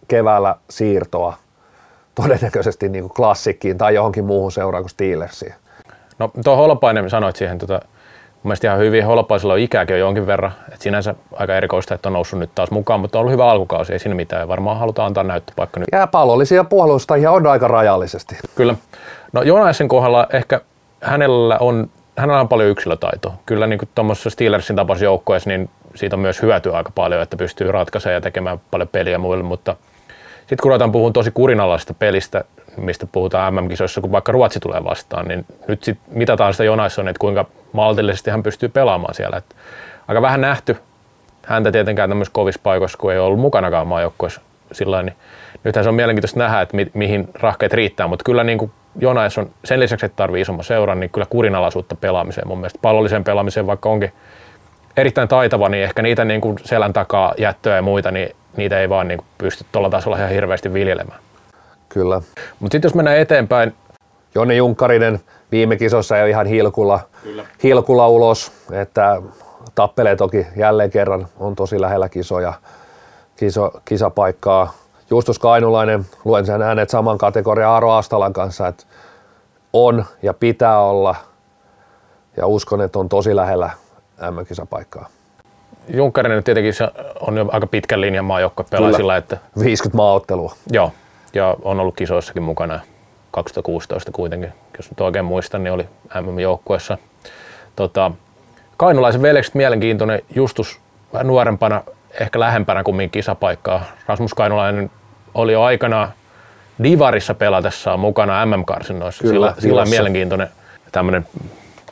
keväällä siirtoa todennäköisesti niin klassikkiin tai johonkin muuhun seuraan kuin Steelersiin. No tuo Holopainen sanoit siihen, tota, mun mielestä ihan hyvin, Holopaisella on ikääkin jo jonkin verran, että sinänsä aika erikoista, että on noussut nyt taas mukaan, mutta on ollut hyvä alkukausi, ei siinä mitään, ja varmaan halutaan antaa näyttöpaikka nyt. Jääpallollisia puolustajia on aika rajallisesti. Kyllä. No Jonaisen kohdalla ehkä hänellä on, hänellä on paljon yksilötaitoa. Kyllä niin tuommoisessa Steelersin tapaisessa joukkueessa, niin siitä on myös hyötyä aika paljon, että pystyy ratkaisemaan ja tekemään paljon peliä muille, mutta sitten kun ruvetaan puhumaan tosi kurinalaisesta pelistä, mistä puhutaan MM-kisoissa, kun vaikka Ruotsi tulee vastaan, niin nyt sit mitataan sitä Jonaisson, että kuinka maltillisesti hän pystyy pelaamaan siellä. Et aika vähän nähty häntä tietenkään tämmöisissä kovissa paikoissa, kun ei ollut mukanakaan maajoukkoissa sillä niin nythän se on mielenkiintoista nähdä, että mi- mihin rahkeet riittää, mutta kyllä niin kuin on sen lisäksi, että tarvii isomman seuran, niin kyllä kurinalaisuutta pelaamiseen mun mielestä. Pallolliseen pelaamiseen, vaikka onkin erittäin taitava, niin ehkä niitä niin kuin selän takaa jättöä ja muita, niin niitä ei vaan niin kuin pysty tuolla tasolla ihan hirveästi viljelemään. Kyllä. Mutta sitten jos mennään eteenpäin. Joni Junkkarinen viime kisossa ei ole ihan hilkulla, hilkulla ulos, että tappelee toki jälleen kerran, on tosi lähellä kisoja, kiso, kisapaikkaa. Justus Kainulainen, luen sen äänet saman kategorian Aaro Astalan kanssa, että on ja pitää olla ja uskon, että on tosi lähellä M-kisapaikkaa. Junkkarinen tietenkin se on jo aika pitkän linjan maajoukkue pelaisilla. Että, 50 maaottelua. Joo, ja on ollut kisoissakin mukana 2016 kuitenkin, jos nyt oikein muistan, niin oli MM-joukkueessa. Tota, Kainulaisen veljekset mielenkiintoinen, Justus vähän nuorempana, ehkä lähempänä kuin kisapaikkaa. Rasmus Kainulainen oli jo aikanaan Divarissa pelatessa on mukana MM-karsinnoissa. Kyllä, sillä, sillä on mielenkiintoinen tämmöinen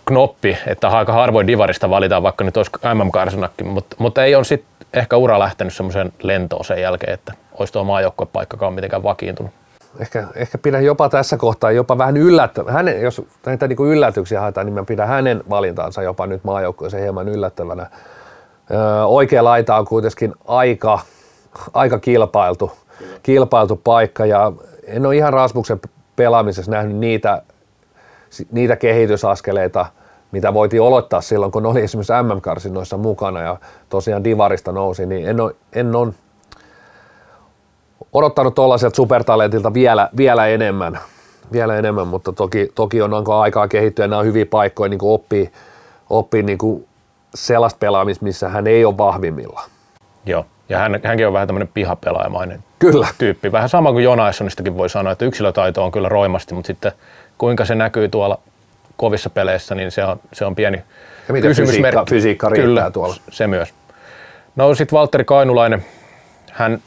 knoppi, että aika harvoin Divarista valitaan, vaikka nyt olisi MM-karsinnakin, mutta, mutta ei ole sitten ehkä ura lähtenyt semmoiseen lentoon sen jälkeen, että olisi tuo maajoukkuepaikkakaan mitenkään vakiintunut. Ehkä, ehkä pidän jopa tässä kohtaa jopa vähän yllättävänä. Hänen, jos näitä niin yllätyksiä haetaan, niin mä pidän hänen valintaansa jopa nyt maajoukkueeseen hieman yllättävänä. Öö, oikea laita on kuitenkin aika, aika kilpailtu, kilpailtu paikka ja en ole ihan Rasmuksen pelaamisessa nähnyt niitä, niitä kehitysaskeleita, mitä voitiin olottaa silloin, kun oli esimerkiksi MM-karsinnoissa mukana ja tosiaan Divarista nousi, niin en ole, en ole odottanut tuollaiselta supertalentilta vielä, vielä enemmän, vielä enemmän, mutta toki, toki on onko aikaa kehittyä, nämä on hyviä paikkoja niin kuin oppii, oppii niin kuin sellaista pelaamista, missä hän ei ole vahvimmilla. Joo, ja hän, hänkin on vähän tämmöinen pihapelaajamainen Kyllä. tyyppi. Vähän sama kuin Jonaissonistakin voi sanoa, että yksilötaito on kyllä roimasti, mutta sitten kuinka se näkyy tuolla kovissa peleissä, niin se on, se on pieni Ja miten fysiikka, fysiikka riittää Kyllä, tuolla. se myös. No sitten Valtteri Kainulainen, hän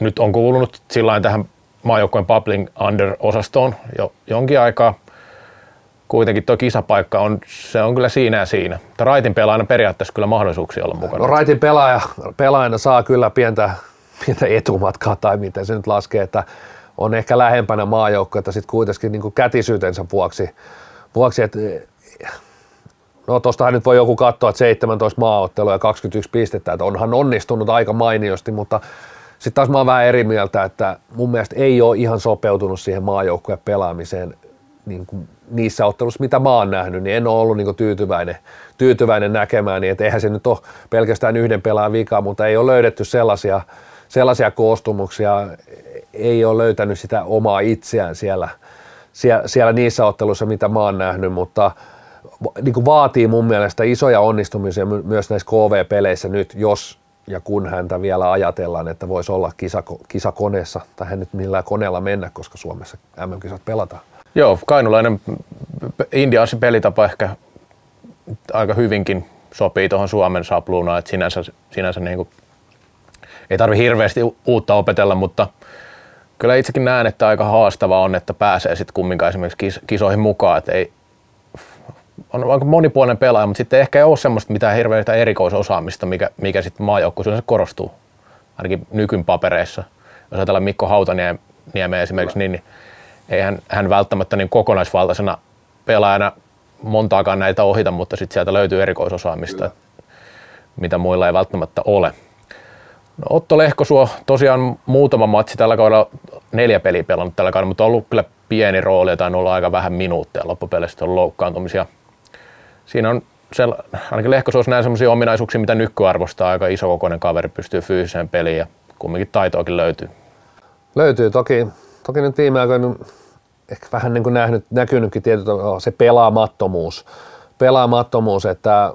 nyt on kuulunut sillä tähän maajoukkojen Bubbling Under-osastoon jo jonkin aikaa. Kuitenkin tuo kisapaikka on, se on kyllä siinä ja siinä. Mutta raitin pelaajana periaatteessa kyllä mahdollisuuksia olla mukana. No raitin pelaaja, pelaajana saa kyllä pientä, pientä etumatkaa tai miten se nyt laskee, että on ehkä lähempänä maajoukkoita sitten kuitenkin niin kätisyytensä vuoksi, vuoksi että No tostahan nyt voi joku katsoa, että 17 maaottelua ja 21 pistettä, että onhan onnistunut aika mainiosti, mutta sitten taas mä oon vähän eri mieltä, että mun mielestä ei ole ihan sopeutunut siihen maajoukkueen pelaamiseen niin kuin niissä otteluissa, mitä mä oon nähnyt, niin en ole ollut niin kuin tyytyväinen, tyytyväinen näkemään, niin että eihän se nyt ole pelkästään yhden pelaajan vika, mutta ei ole löydetty sellaisia, sellaisia koostumuksia, ei ole löytänyt sitä omaa itseään siellä, siellä, siellä niissä otteluissa, mitä mä oon nähnyt, mutta niin kuin vaatii mun mielestä isoja onnistumisia my- myös näissä KV-peleissä nyt, jos ja kun häntä vielä ajatellaan, että voisi olla kisako- kisakoneessa, tai hän nyt millään koneella mennä, koska Suomessa MM-kisat pelataan. Joo, kainulainen Indiasin pelitapa ehkä aika hyvinkin sopii tuohon Suomen sapluunaan, että sinänsä, sinänsä niin kuin, ei tarvi hirveästi uutta opetella, mutta kyllä itsekin näen, että aika haastava on, että pääsee sitten kumminkaan esimerkiksi kis- kisoihin mukaan, että ei, on aika monipuolinen pelaaja, mutta sitten ehkä ei ole semmoista mitään hirveätä erikoisosaamista, mikä, mikä sitten maajoukkueessa korostuu, ainakin nykyn papereissa. Jos ajatellaan Mikko Hautaniemeä esimerkiksi, niin, niin ei hän, hän välttämättä niin kokonaisvaltaisena pelaajana montaakaan näitä ohita, mutta sitten sieltä löytyy erikoisosaamista, mitä muilla ei välttämättä ole. No, Otto Lehkosuo tosiaan muutama matsi tällä kaudella, neljä peliä pelannut tällä kaudella, mutta on ollut kyllä pieni rooli tai on ollut aika vähän minuutteja loppupeleissä on loukkaantumisia. Siinä on sel, ainakin Lehkosuossa näin sellaisia ominaisuuksia, mitä nyky arvostaa. Aika isokokoinen kaveri pystyy fyysiseen peliin ja kumminkin taitoakin löytyy. Löytyy toki, toki nyt viime aikoina ehkä vähän niin kuin nähnyt, näkynytkin tietysti se pelaamattomuus. Pelaamattomuus, että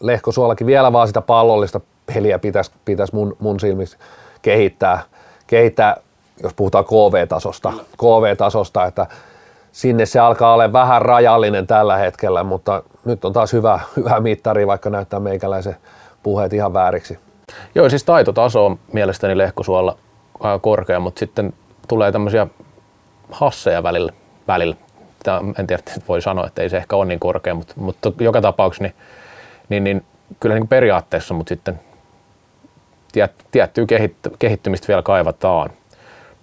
Lehko Suolakin vielä vaan sitä pallollista peliä pitäisi, pitäisi mun, mun silmissä kehittää, kehittää, jos puhutaan KV-tasosta, KV-tasosta, että sinne se alkaa olla vähän rajallinen tällä hetkellä, mutta nyt on taas hyvä, <laughs> hyvä mittari, vaikka näyttää meikäläisen puheet ihan vääriksi. Joo, siis taitotaso on mielestäni Lehkosuolla aika korkea, mutta sitten tulee tämmöisiä hasseja välillä. välillä. Tämä, en tiedä, voi sanoa, että ei se ehkä ole niin korkea, mutta, mutta joka tapauksessa niin, niin, niin kyllä niin periaatteessa, mutta sitten tiet, tiettyä kehitty, kehittymistä vielä kaivataan.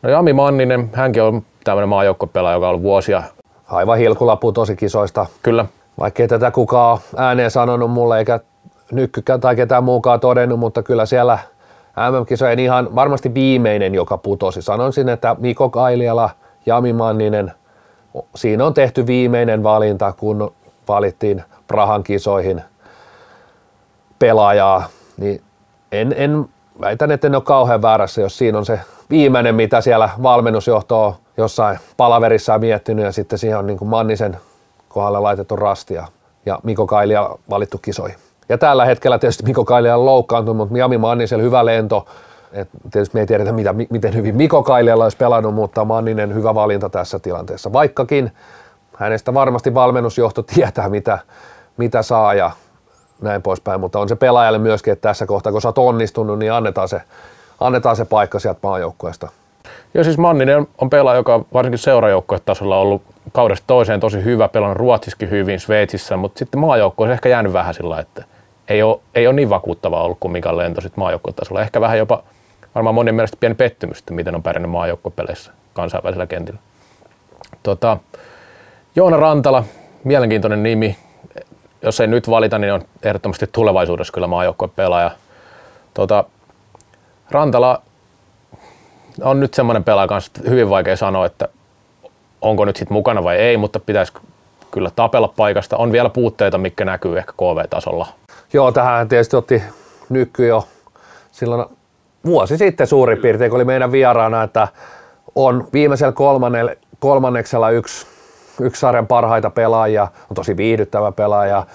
No Jami Manninen, hänkin on tämmöinen maajoukkopelaaja, joka on ollut vuosia. Aivan hilkulapu tosi kisoista. Kyllä, Vaikkei tätä kukaan ääneen sanonut mulle eikä nykkykään tai ketään muukaan todennut, mutta kyllä siellä MM-kisojen ihan varmasti viimeinen, joka putosi. Sanoisin, että Miko Kailiala, Jami Manninen, siinä on tehty viimeinen valinta, kun valittiin Prahan kisoihin pelaajaa, niin en, en väitän, että en ole kauhean väärässä, jos siinä on se viimeinen, mitä siellä valmennusjohto on jossain palaverissa miettinyt ja sitten siihen on niin kuin Mannisen kohdalle laitettu rastia ja Miko Kailia valittu kisoihin. Ja tällä hetkellä tietysti Miko Kailia on loukkaantunut, mutta Jami Mannisella hyvä lento. Et tietysti me ei tiedetä, mitä, miten hyvin Miko Kailialla olisi pelannut, mutta Manninen hyvä valinta tässä tilanteessa. Vaikkakin hänestä varmasti valmennusjohto tietää, mitä, mitä saa ja näin poispäin, mutta on se pelaajalle myöskin, että tässä kohtaa, kun sä oot onnistunut, niin annetaan se, annetaan se paikka sieltä maajoukkueesta Joo, siis Manninen on, pelaaja, joka on varsinkin seurajoukkuetasolla ollut kaudesta toiseen tosi hyvä, pelannut Ruotsissakin hyvin Sveitsissä, mutta sitten maajoukkue on ehkä jäänyt vähän sillä, että ei ole, ei ole niin vakuuttava ollut kuin Mikael Lento maajoukkuetasolla. Ehkä vähän jopa varmaan monen mielestä pieni pettymys, että miten on pärjännyt maajoukkuepeleissä kansainvälisellä kentillä. Tota, Joona Rantala, mielenkiintoinen nimi. Jos ei nyt valita, niin on ehdottomasti tulevaisuudessa kyllä maajoukkuepelaaja. Tota, Rantala on nyt semmoinen pelaaja kanssa, että hyvin vaikea sanoa, että onko nyt sitten mukana vai ei, mutta pitäisi kyllä tapella paikasta. On vielä puutteita, mikä näkyy ehkä KV-tasolla. Joo, tähän tietysti otti nyky jo silloin vuosi sitten suurin piirtein, kun oli meidän vieraana, että on viimeisellä kolmanneksella yksi, yksi sarjan parhaita pelaajia, on tosi viihdyttävä pelaaja.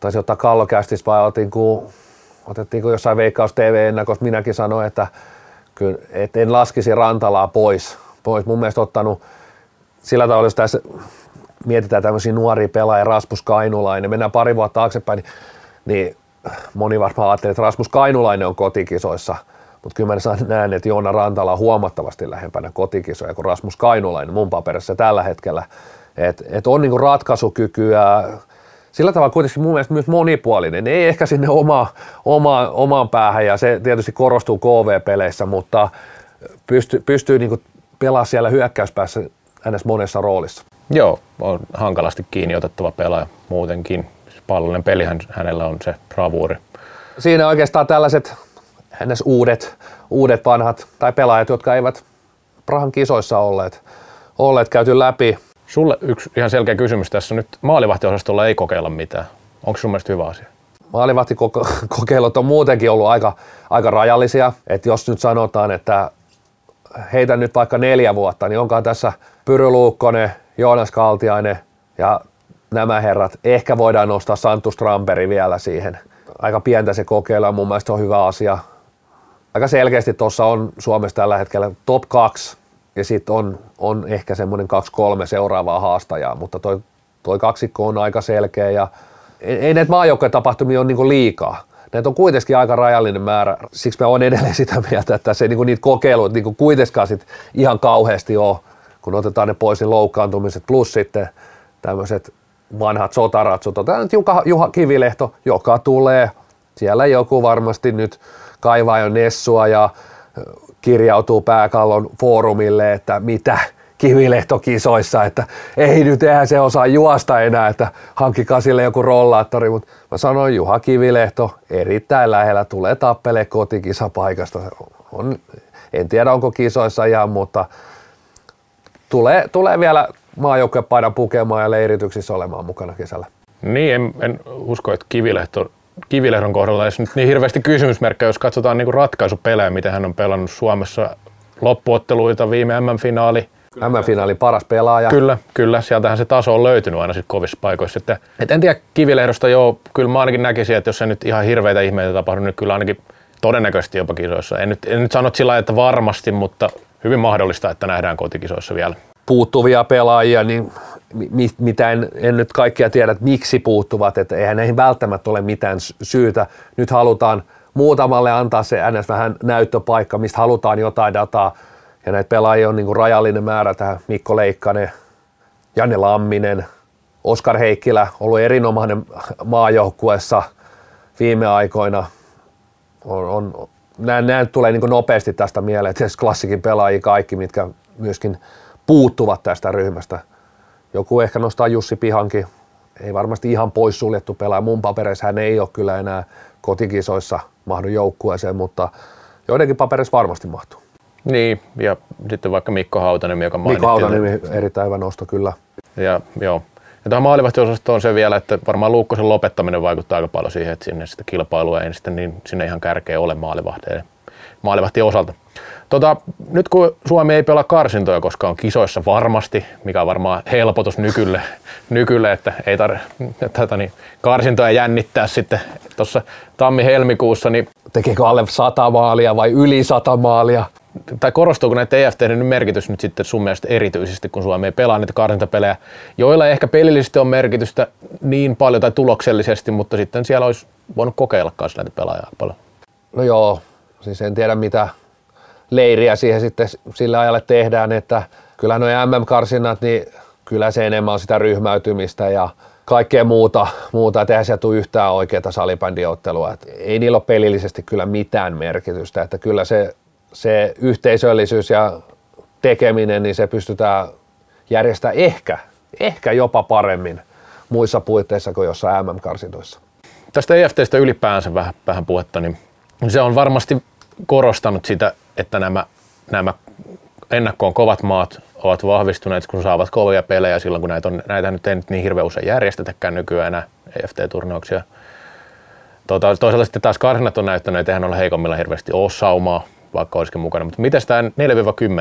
Taisi ottaa kallokästis vai otettiinko, otettiinko jossain Veikkaus TV-ennakossa, minäkin sanoin, että, kyllä, että en laskisi Rantalaa pois. pois. Mun mielestä ottanut sillä tavalla, jos tässä mietitään tämmöisiä nuoria pelaajia, Rasmus Kainulainen, mennään pari vuotta taaksepäin, niin, niin moni varmaan ajattelee, että Rasmus Kainulainen on kotikisoissa, mutta kyllä mä näen, että Joona Rantala on huomattavasti lähempänä kotikisoja kuin Rasmus Kainulainen mun paperissa tällä hetkellä. Että et on niinku ratkaisukykyä, sillä tavalla kuitenkin mun mielestä myös monipuolinen, ei ehkä sinne oma, oma, omaan päähän ja se tietysti korostuu KV-peleissä, mutta pystyy, pystyy niinku pelaamaan siellä hyökkäyspäässä ns. monessa roolissa. Joo, on hankalasti kiinni otettava pelaaja muutenkin. Pallollinen peli hänellä on se bravuuri. Siinä oikeastaan tällaiset ns. uudet, uudet vanhat tai pelaajat, jotka eivät Prahan kisoissa olleet, olleet käyty läpi. Sulle yksi ihan selkeä kysymys tässä. Nyt maalivahtiosastolla ei kokeilla mitään. Onko sun mielestä hyvä asia? Maalivahtikokeilut on muutenkin ollut aika, aika rajallisia. Et jos nyt sanotaan, että heitä nyt vaikka neljä vuotta, niin onkaan tässä Pyry Luukkonen, Joonas Kaltiainen ja nämä herrat. Ehkä voidaan nostaa Santtu Stramperi vielä siihen. Aika pientä se kokeilla, mun mielestä on hyvä asia. Aika selkeästi tuossa on Suomessa tällä hetkellä top 2 ja sitten on, on ehkä semmoinen kaksi kolme seuraavaa haastajaa, mutta toi, toi kaksikko on aika selkeä ja ei, ei näitä maajoukkojen tapahtumia ole niinku liikaa. Näitä on kuitenkin aika rajallinen määrä, siksi mä oon edelleen <laughs> sitä mieltä, että se niinku niitä kokeiluita niinku kuitenkaan sit ihan kauheasti ole kun otetaan ne pois, niin loukkaantumiset plus sitten tämmöiset vanhat sotaratsut. Otetaan nyt Juha, Juha Kivilehto, joka tulee. Siellä joku varmasti nyt kaivaa jo Nessua ja kirjautuu pääkallon foorumille, että mitä Kivilehto kisoissa, että ei nyt eihän se osaa juosta enää, että hankkikaa sille joku rollaattori, mutta mä sanoin Juha Kivilehto erittäin lähellä tulee tappele kotikisapaikasta. On, en tiedä onko kisoissa ihan, mutta tulee, tulee vielä maajoukkuepaidan pukemaan ja leirityksissä olemaan mukana kesällä. Niin, en, en usko, että Kivilehto, Kivilehdon kohdalla olisi nyt niin hirveästi kysymysmerkkejä, jos katsotaan niin ratkaisupelejä, miten hän on pelannut Suomessa loppuotteluita, viime MM-finaali. MM-finaali paras pelaaja. Kyllä, kyllä. Sieltähän se taso on löytynyt aina sit kovissa paikoissa. Että, et en tiedä Kivilehdosta, joo, kyllä mä ainakin näkisin, että jos se nyt ihan hirveitä ihmeitä tapahdu, niin kyllä ainakin todennäköisesti jopa kisoissa. En nyt, en nyt sano sillä että varmasti, mutta hyvin mahdollista, että nähdään kotikisoissa vielä. Puuttuvia pelaajia, niin mitä en, en nyt kaikkia tiedä, että miksi puuttuvat, että eihän näihin välttämättä ole mitään syytä. Nyt halutaan muutamalle antaa se ns. vähän näyttöpaikka, mistä halutaan jotain dataa, ja näitä pelaajia on niin kuin rajallinen määrä tähän Mikko Leikkanen, Janne Lamminen, Oskar Heikkilä, ollut erinomainen maajoukkuessa viime aikoina, on, on nämä, nämä tulee niin nopeasti tästä mieleen, että klassikin pelaajia kaikki, mitkä myöskin puuttuvat tästä ryhmästä. Joku ehkä nostaa Jussi Pihankin, ei varmasti ihan poissuljettu pelaaja. Mun papereissa hän ei ole kyllä enää kotikisoissa mahdu joukkueeseen, mutta joidenkin papereissa varmasti mahtuu. Niin, ja sitten vaikka Mikko Hautanen, joka mainittiin. Mikko Hautanen, erittäin hyvä nosto kyllä. Ja joo, ja tuohon maalivahtiosastoon on se vielä, että varmaan Luukkosen lopettaminen vaikuttaa aika paljon siihen, että sinne sitä kilpailua ei sitten niin, sinne ihan kärkeä ole maalivahteen, maalivahtien osalta. Tota, nyt kun Suomi ei pelaa karsintoja, koska on kisoissa varmasti, mikä on varmaan helpotus nykylle, nykylle että ei tarvitse tätä niin, karsintoja jännittää sitten tuossa tammi-helmikuussa. Niin Tekeekö alle sata maalia vai yli sata maalia? tai korostuuko näiden EFTiden merkitys nyt sitten sun mielestä erityisesti, kun Suomi ei pelaa niitä karsintapelejä, joilla ehkä pelillisesti on merkitystä niin paljon tai tuloksellisesti, mutta sitten siellä olisi voinut kokeilla kanssa näitä pelaajia paljon. No joo, siis en tiedä mitä leiriä siihen sitten sillä ajalle tehdään, että kyllä nuo MM-karsinnat, niin kyllä se enemmän on sitä ryhmäytymistä ja kaikkea muuta, muuta että eihän sieltä tule yhtään oikeaa salibändiottelua. Et ei niillä ole pelillisesti kyllä mitään merkitystä, että kyllä se, se yhteisöllisyys ja tekeminen, niin se pystytään järjestämään ehkä, ehkä jopa paremmin muissa puitteissa kuin jossain MM-karsintoissa. Tästä EFTstä ylipäänsä vähän, vähän puhetta, niin se on varmasti korostanut sitä, että nämä, nämä ennakkoon kovat maat ovat vahvistuneet, kun saavat kovia pelejä silloin, kun näitä, on, näitä nyt ei niin hirveän usein järjestetäkään nykyään enää EFT-turnauksia. Tota, toisaalta sitten taas karsinat on näyttänyt, että eihän ole heikommilla hirveästi ole saumaa, vaikka olisikin mukana. Mutta miten tämä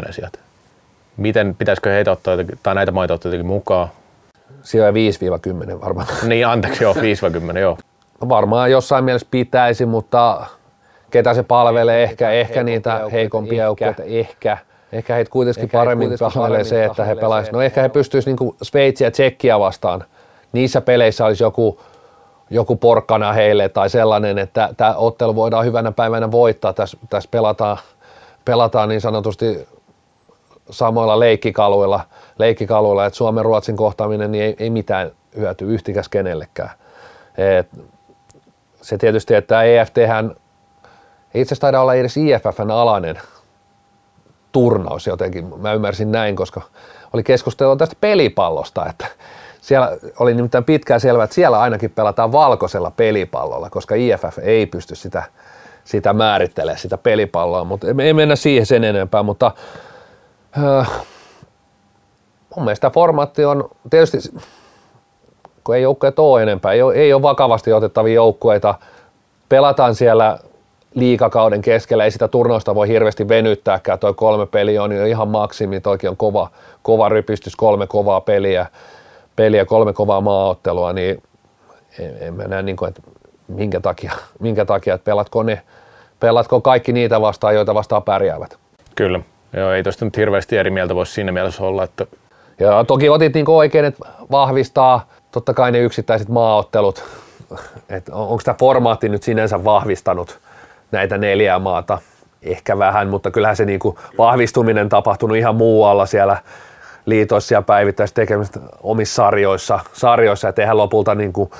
4-10 sieltä? Miten pitäisikö heitä ottaa jotenkin, tai näitä maita ottaa jotenkin mukaan? Siellä 5-10 varmaan. Niin, anteeksi, joo, 5-10, joo. No varmaan jossain mielessä pitäisi, mutta ketä se palvelee, ehkä, ehkä niitä heikompia joukkueita, ehkä. Ehkä heitä kuitenkin ehkä paremmin palvelee se, että he pelaisivat. No ehkä he pystyisivät niin Sveitsiä ja Tsekkiä vastaan. Niissä peleissä olisi joku, joku porkkana heille tai sellainen, että tämä ottelu voidaan hyvänä päivänä voittaa. Tässä, tässä pelataan, pelataan niin sanotusti samoilla leikkikaluilla, leikkikaluilla että Suomen-Ruotsin kohtaaminen niin ei, ei mitään hyöty yhtikäs kenellekään. Et se tietysti, että EFT hän ei itse asiassa taida olla edes IFFn alainen turnaus jotenkin. Mä ymmärsin näin, koska oli keskustelua tästä pelipallosta, että siellä oli nimittäin pitkään selvää, että siellä ainakin pelataan valkoisella pelipallolla, koska IFF ei pysty sitä, sitä määrittelemään, sitä pelipalloa, mutta ei mennä siihen sen enempää, mutta äh, mun mielestä formaatti on tietysti, kun ei joukkueet ole enempää, ei ole, ei ole vakavasti otettavia joukkueita, pelataan siellä liikakauden keskellä, ei sitä turnausta voi hirveästi venyttääkään, toi kolme peliä on jo ihan maksimi, toikin on kova, kova rypistys, kolme kovaa peliä, peliä kolme kovaa maaottelua, niin en, en mä näe, niin kuin, että minkä takia, minkä takia, että pelatko ne, pelatko kaikki niitä vastaan, joita vastaan pärjäävät. Kyllä, joo, ei tosta nyt hirveästi eri mieltä voisi siinä mielessä olla, että ja toki otit niin oikein, että vahvistaa totta kai ne yksittäiset maaottelut, että onko tämä formaatti nyt sinänsä vahvistanut näitä neljää maata, ehkä vähän, mutta kyllähän se niin kuin vahvistuminen tapahtunut ihan muualla siellä liitoissa ja päivittäisissä tekemistä omissa sarjoissa, sarjoissa että eihän lopulta niin kuin,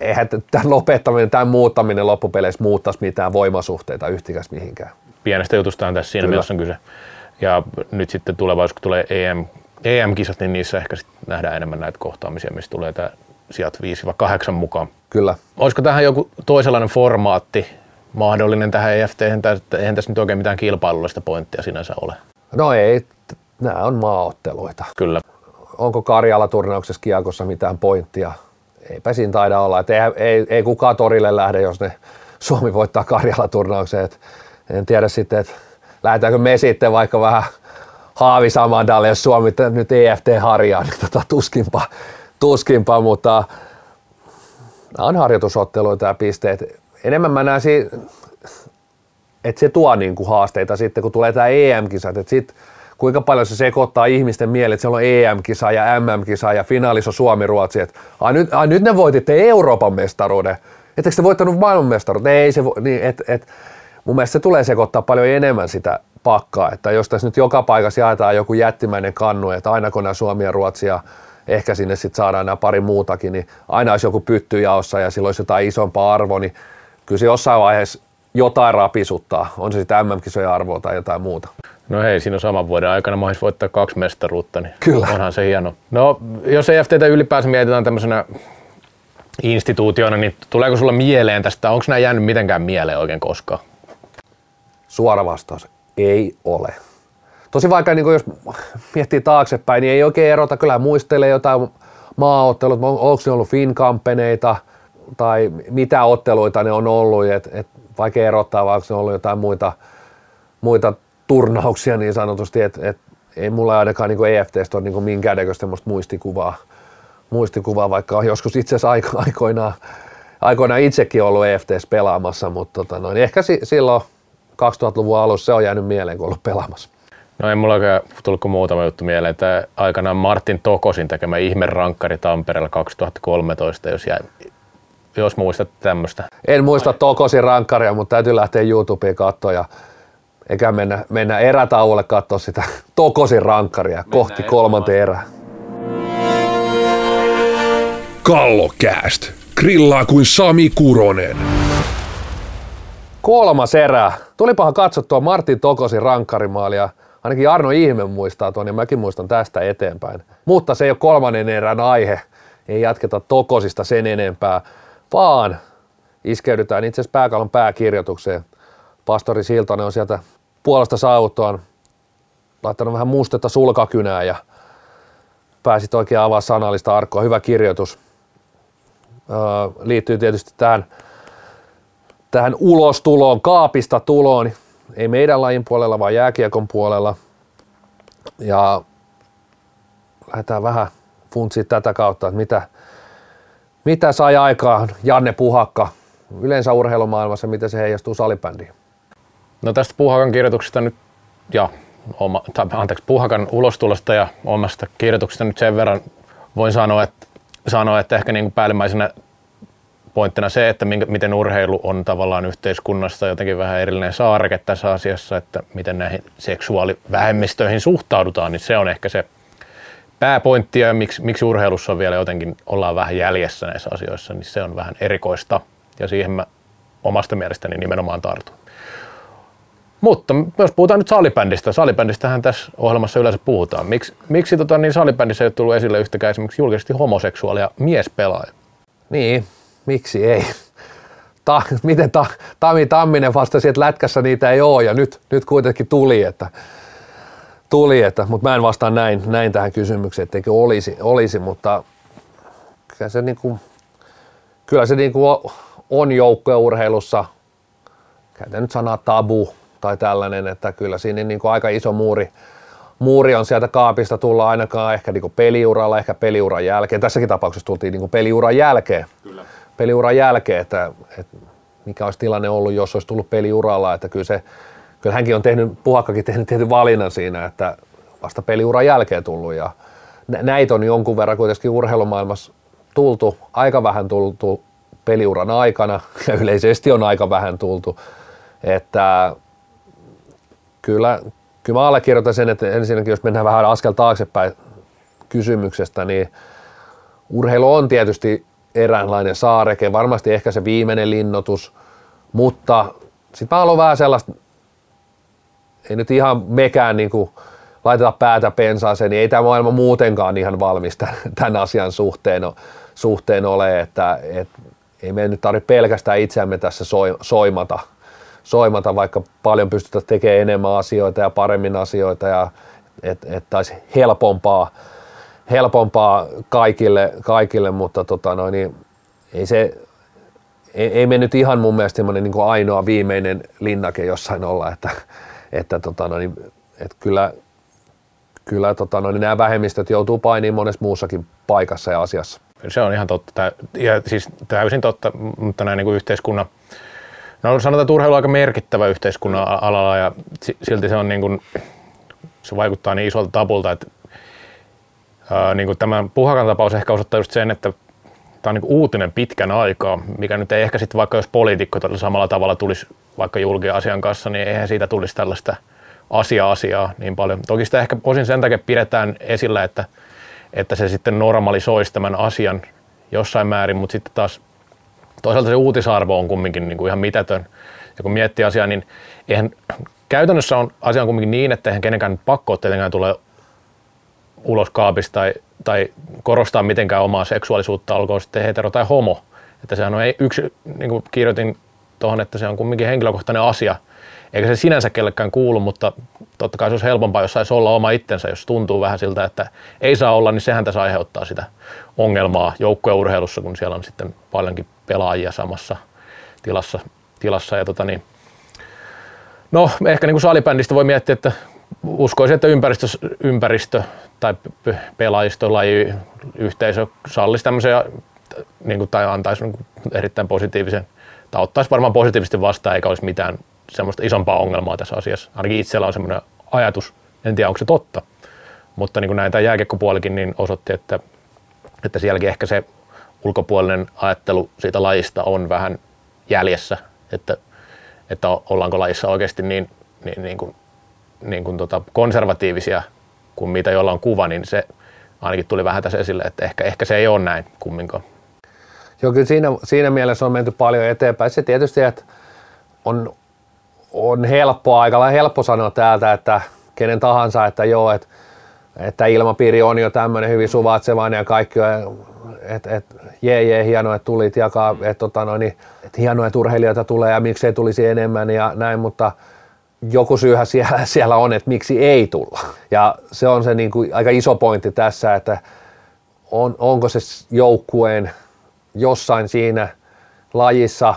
eihän tämän lopettaminen, tämän muuttaminen loppupeleissä muuttaisi mitään voimasuhteita yhtikäs mihinkään. Pienestä jutusta on tässä siinä mielessä on kyse. Ja nyt sitten tulevaisuudessa, kun tulee EM, EM-kisat, niin niissä ehkä sit nähdään enemmän näitä kohtaamisia, missä tulee tämä sijat 5-8 mukaan. Kyllä. Olisiko tähän joku toisenlainen formaatti mahdollinen tähän EFT, eihän tässä nyt oikein mitään kilpailullista pointtia sinänsä ole. No ei, nämä on maaotteluita. Kyllä. Onko Karjala-turnauksessa kiekossa mitään pointtia? Eipä siinä taida olla. Et ei, ei, ei kukaan torille lähde, jos ne <laughs> Suomi voittaa Karjala-turnauksen. Et en tiedä sitten, että lähdetäänkö me sitten vaikka vähän haavisamandalle, jos Suomi nyt EFT harjaa, niin tota, tuskinpa, tuskinpa, mutta nämä on harjoitusotteluita ja pisteet enemmän mä näen si- että se tuo niin kuin haasteita sitten, kun tulee tämä EM-kisat, että sit kuinka paljon se sekoittaa ihmisten mieleen, että siellä on EM-kisa ja MM-kisa ja finaalissa Suomi-Ruotsi, että ai nyt, ai nyt ne voititte Euroopan mestaruuden, etteikö te voittanut maailmanmestaruuden? Ei se niin, et, et, mun mielestä se tulee sekoittaa paljon enemmän sitä pakkaa, että jos tässä nyt joka paikassa jaetaan joku jättimäinen kannu, että aina kun nämä Suomi ja Ruotsi ja ehkä sinne sitten saadaan nämä pari muutakin, niin aina olisi joku pytty jaossa ja silloin olisi jotain isompaa arvoa, niin kyllä se jossain vaiheessa jotain rapisuttaa, on se sitten MM-kisojen arvoa tai jotain muuta. No hei, siinä on saman vuoden aikana mahdollista voittaa kaksi mestaruutta, niin Kyllä. onhan se hieno. No, jos EFTtä ylipäänsä mietitään tämmöisenä instituutiona, niin tuleeko sulla mieleen tästä, onko nämä jäänyt mitenkään mieleen oikein koskaan? Suora vastaus, ei ole. Tosi vaikka niin jos miettii taaksepäin, niin ei oikein erota, kyllä muistelee jotain maaottelut, onko ne ollut Finkampeneita – tai mitä otteluita ne on ollut, että et vaikea erottaa, vaikka ne on ollut jotain muita, muita turnauksia niin sanotusti, että et, ei mulla ainakaan niin EFTstä ole niin minkäännäköistä muistikuvaa, muistikuvaa, vaikka on joskus itse asiassa aiko, aikoinaan, aikoinaan itsekin ollut EFTS pelaamassa, mutta tota noin, ehkä si, silloin 2000-luvun alussa se on jäänyt mieleen, kun ollut pelaamassa. No ei mulla tullut kuin muutama juttu mieleen, että aikanaan Martin Tokosin tekemä ihmerankkari Tampereella 2013, jos jäi jos muistat tämmöistä. En muista Tokosin rankkaria, mutta täytyy lähteä YouTubeen katsoa ja eikä mennä, mennä erätauolle katsoa sitä <laughs> Tokosin rankkaria mennään kohti kolmanteen erää. Kallokääst. Grillaa kuin Sami Kuronen. Kolmas erä. Tulipahan katsottua Martin Tokosin rankkarimaalia. Ainakin Arno Ihme muistaa tuon ja mäkin muistan tästä eteenpäin. Mutta se ei ole kolmannen erän aihe. Ei jatketa Tokosista sen enempää, vaan iskeydytään itse asiassa pääkallon pääkirjoitukseen. Pastori Siltonen on sieltä puolesta saavuttuaan laittanut vähän mustetta sulkakynää ja pääsit oikein avaa sanallista arkkoa. Hyvä kirjoitus. Öö, liittyy tietysti tähän, tähän ulostuloon, kaapista tuloon. Ei meidän lajin puolella, vaan jääkiekon puolella. Ja lähdetään vähän funtsimaan tätä kautta, että mitä, mitä sai aikaan Janne Puhakka yleensä urheilumaailmassa, miten se heijastuu salibändiin? No tästä Puhakan kirjoituksesta nyt, ja oma, tai, anteeksi, Puhakan ulostulosta ja omasta kirjoituksesta nyt sen verran voin sanoa, että, sanoa, että ehkä niin kuin päällimmäisenä pointtina se, että minkä, miten urheilu on tavallaan yhteiskunnassa jotenkin vähän erillinen saareke tässä asiassa, että miten näihin seksuaalivähemmistöihin suhtaudutaan, niin se on ehkä se pääpointti ja miksi, miksi urheilussa on vielä jotenkin ollaan vähän jäljessä näissä asioissa, niin se on vähän erikoista ja siihen mä omasta mielestäni nimenomaan tartun. Mutta jos puhutaan nyt salibändistä, salibändistähän tässä ohjelmassa yleensä puhutaan. Miks, miksi tota, niin salibändissä ei ole tullut esille yhtäkään esimerkiksi julkisesti homoseksuaalia miespelaaja? Niin, miksi ei? Ta, miten ta, Tami Tamminen vastasi, että lätkässä niitä ei ole ja nyt, nyt kuitenkin tuli, että, tuli, että mutta mä en vastaa näin, näin tähän kysymykseen, etteikö olisi, olisi mutta kyllä se, niin kuin, kyllä se niin kuin on joukkueurheilussa, käytän nyt sanaa tabu, tai tällainen, että kyllä siinä niin kuin aika iso muuri, muuri on sieltä kaapista tulla ainakaan ehkä niin kuin peliuralla, ehkä peliuran jälkeen. Tässäkin tapauksessa tultiin niin kuin peliuran jälkeen. Kyllä. Peliuran jälkeen, että, että mikä olisi tilanne ollut, jos olisi tullut peliuralla, että kyllä se, kyllä hänkin on tehnyt, Puhakkakin tehnyt tietyn valinnan siinä, että vasta peliuran jälkeen tullut ja näitä on jonkun verran kuitenkin urheilumaailmassa tultu, aika vähän tultu peliuran aikana <laughs> ja yleisesti on aika vähän tultu, että kyllä, kyllä mä allekirjoitan sen, että ensinnäkin jos mennään vähän askel taaksepäin kysymyksestä, niin urheilu on tietysti eräänlainen saareke, varmasti ehkä se viimeinen linnoitus, mutta sitten mä haluan vähän sellaista, ei nyt ihan mekään niin kuin laiteta päätä pensaaseen, niin ei tämä maailma muutenkaan ihan valmista tämän asian suhteen, suhteen ole, että et, ei me nyt tarvitse pelkästään itseämme tässä soimata – soimata, vaikka paljon pystytä tekemään enemmän asioita ja paremmin asioita ja että et taisi helpompaa, helpompaa kaikille, kaikille mutta tota noin, niin ei se, ei, ei me nyt ihan mun mielestä niin ainoa viimeinen linnake jossain olla, että, että, tota noin, että kyllä, kyllä tota noin, nämä vähemmistöt joutuu painiin monessa muussakin paikassa ja asiassa. Se on ihan totta, ja siis täysin totta, mutta näin niin kuin yhteiskunnan No sanotaan, että urheilu on aika merkittävä yhteiskunnan alalla ja silti se on niin kuin, se vaikuttaa niin isolta tapulta, että ää, niin kuin tämä Puhakan tapaus ehkä osoittaa just sen, että tämä on niin uutinen pitkän aikaa, mikä nyt ei ehkä sitten vaikka jos poliitikko samalla tavalla tulisi vaikka julkien asian kanssa, niin eihän siitä tulisi tällaista asia-asiaa niin paljon. Toki sitä ehkä osin sen takia pidetään esillä, että, että se sitten normalisoisi tämän asian jossain määrin, mutta sitten taas toisaalta se uutisarvo on kumminkin niin kuin ihan mitätön. Ja kun miettii asiaa, niin eihän, käytännössä on asia on kumminkin niin, että eihän kenenkään pakko tietenkään tule ulos kaapista tai, tai korostaa mitenkään omaa seksuaalisuutta, olkoon sitten hetero tai homo. Että sehän on yksi, niin kuin kirjoitin tuohon, että se on kumminkin henkilökohtainen asia, eikä se sinänsä kellekään kuulu, mutta totta kai se olisi helpompaa, jos saisi olla oma itsensä, jos tuntuu vähän siltä, että ei saa olla, niin sehän tässä aiheuttaa sitä ongelmaa joukkueurheilussa, kun siellä on sitten paljonkin pelaajia samassa tilassa. tilassa ja tota niin, no ehkä niin kuin salibändistä voi miettiä, että uskoisin, että ympäristö, ympäristö tai pelaajisto, laji, yhteisö sallisi tämmöisiä niin kuin, tai antaisi niin kuin erittäin positiivisen, tai ottaisi varmaan positiivisesti vastaan, eikä olisi mitään semmoista isompaa ongelmaa tässä asiassa. Ainakin itsellä on semmoinen ajatus, en tiedä onko se totta, mutta niin kuin näin tämä jääkiekkopuolikin niin osoitti, että, että sielläkin ehkä se ulkopuolinen ajattelu siitä lajista on vähän jäljessä, että, että ollaanko lajissa oikeasti niin, niin, niin kuin, niin kuin tota konservatiivisia kuin mitä jolla on kuva, niin se ainakin tuli vähän tässä esille, että ehkä, ehkä se ei ole näin kumminkaan. Joo, kyllä siinä, siinä mielessä on menty paljon eteenpäin. Se tietysti, että on, on helppo, aika helppo sanoa täältä, että kenen tahansa, että joo, että, että ilmapiiri on jo tämmöinen hyvin suvaitsevainen ja kaikki että et, jee, jee, hienoa, että tulit jakaa, että tota, no, niin, et hienoa, että urheilijoita tulee ja miksei tulisi enemmän ja näin, mutta joku syyhän <laughs> siellä, siellä on, että miksi ei tulla. Ja se on se niin kuin, aika iso pointti tässä, että on, onko se joukkueen jossain siinä lajissa,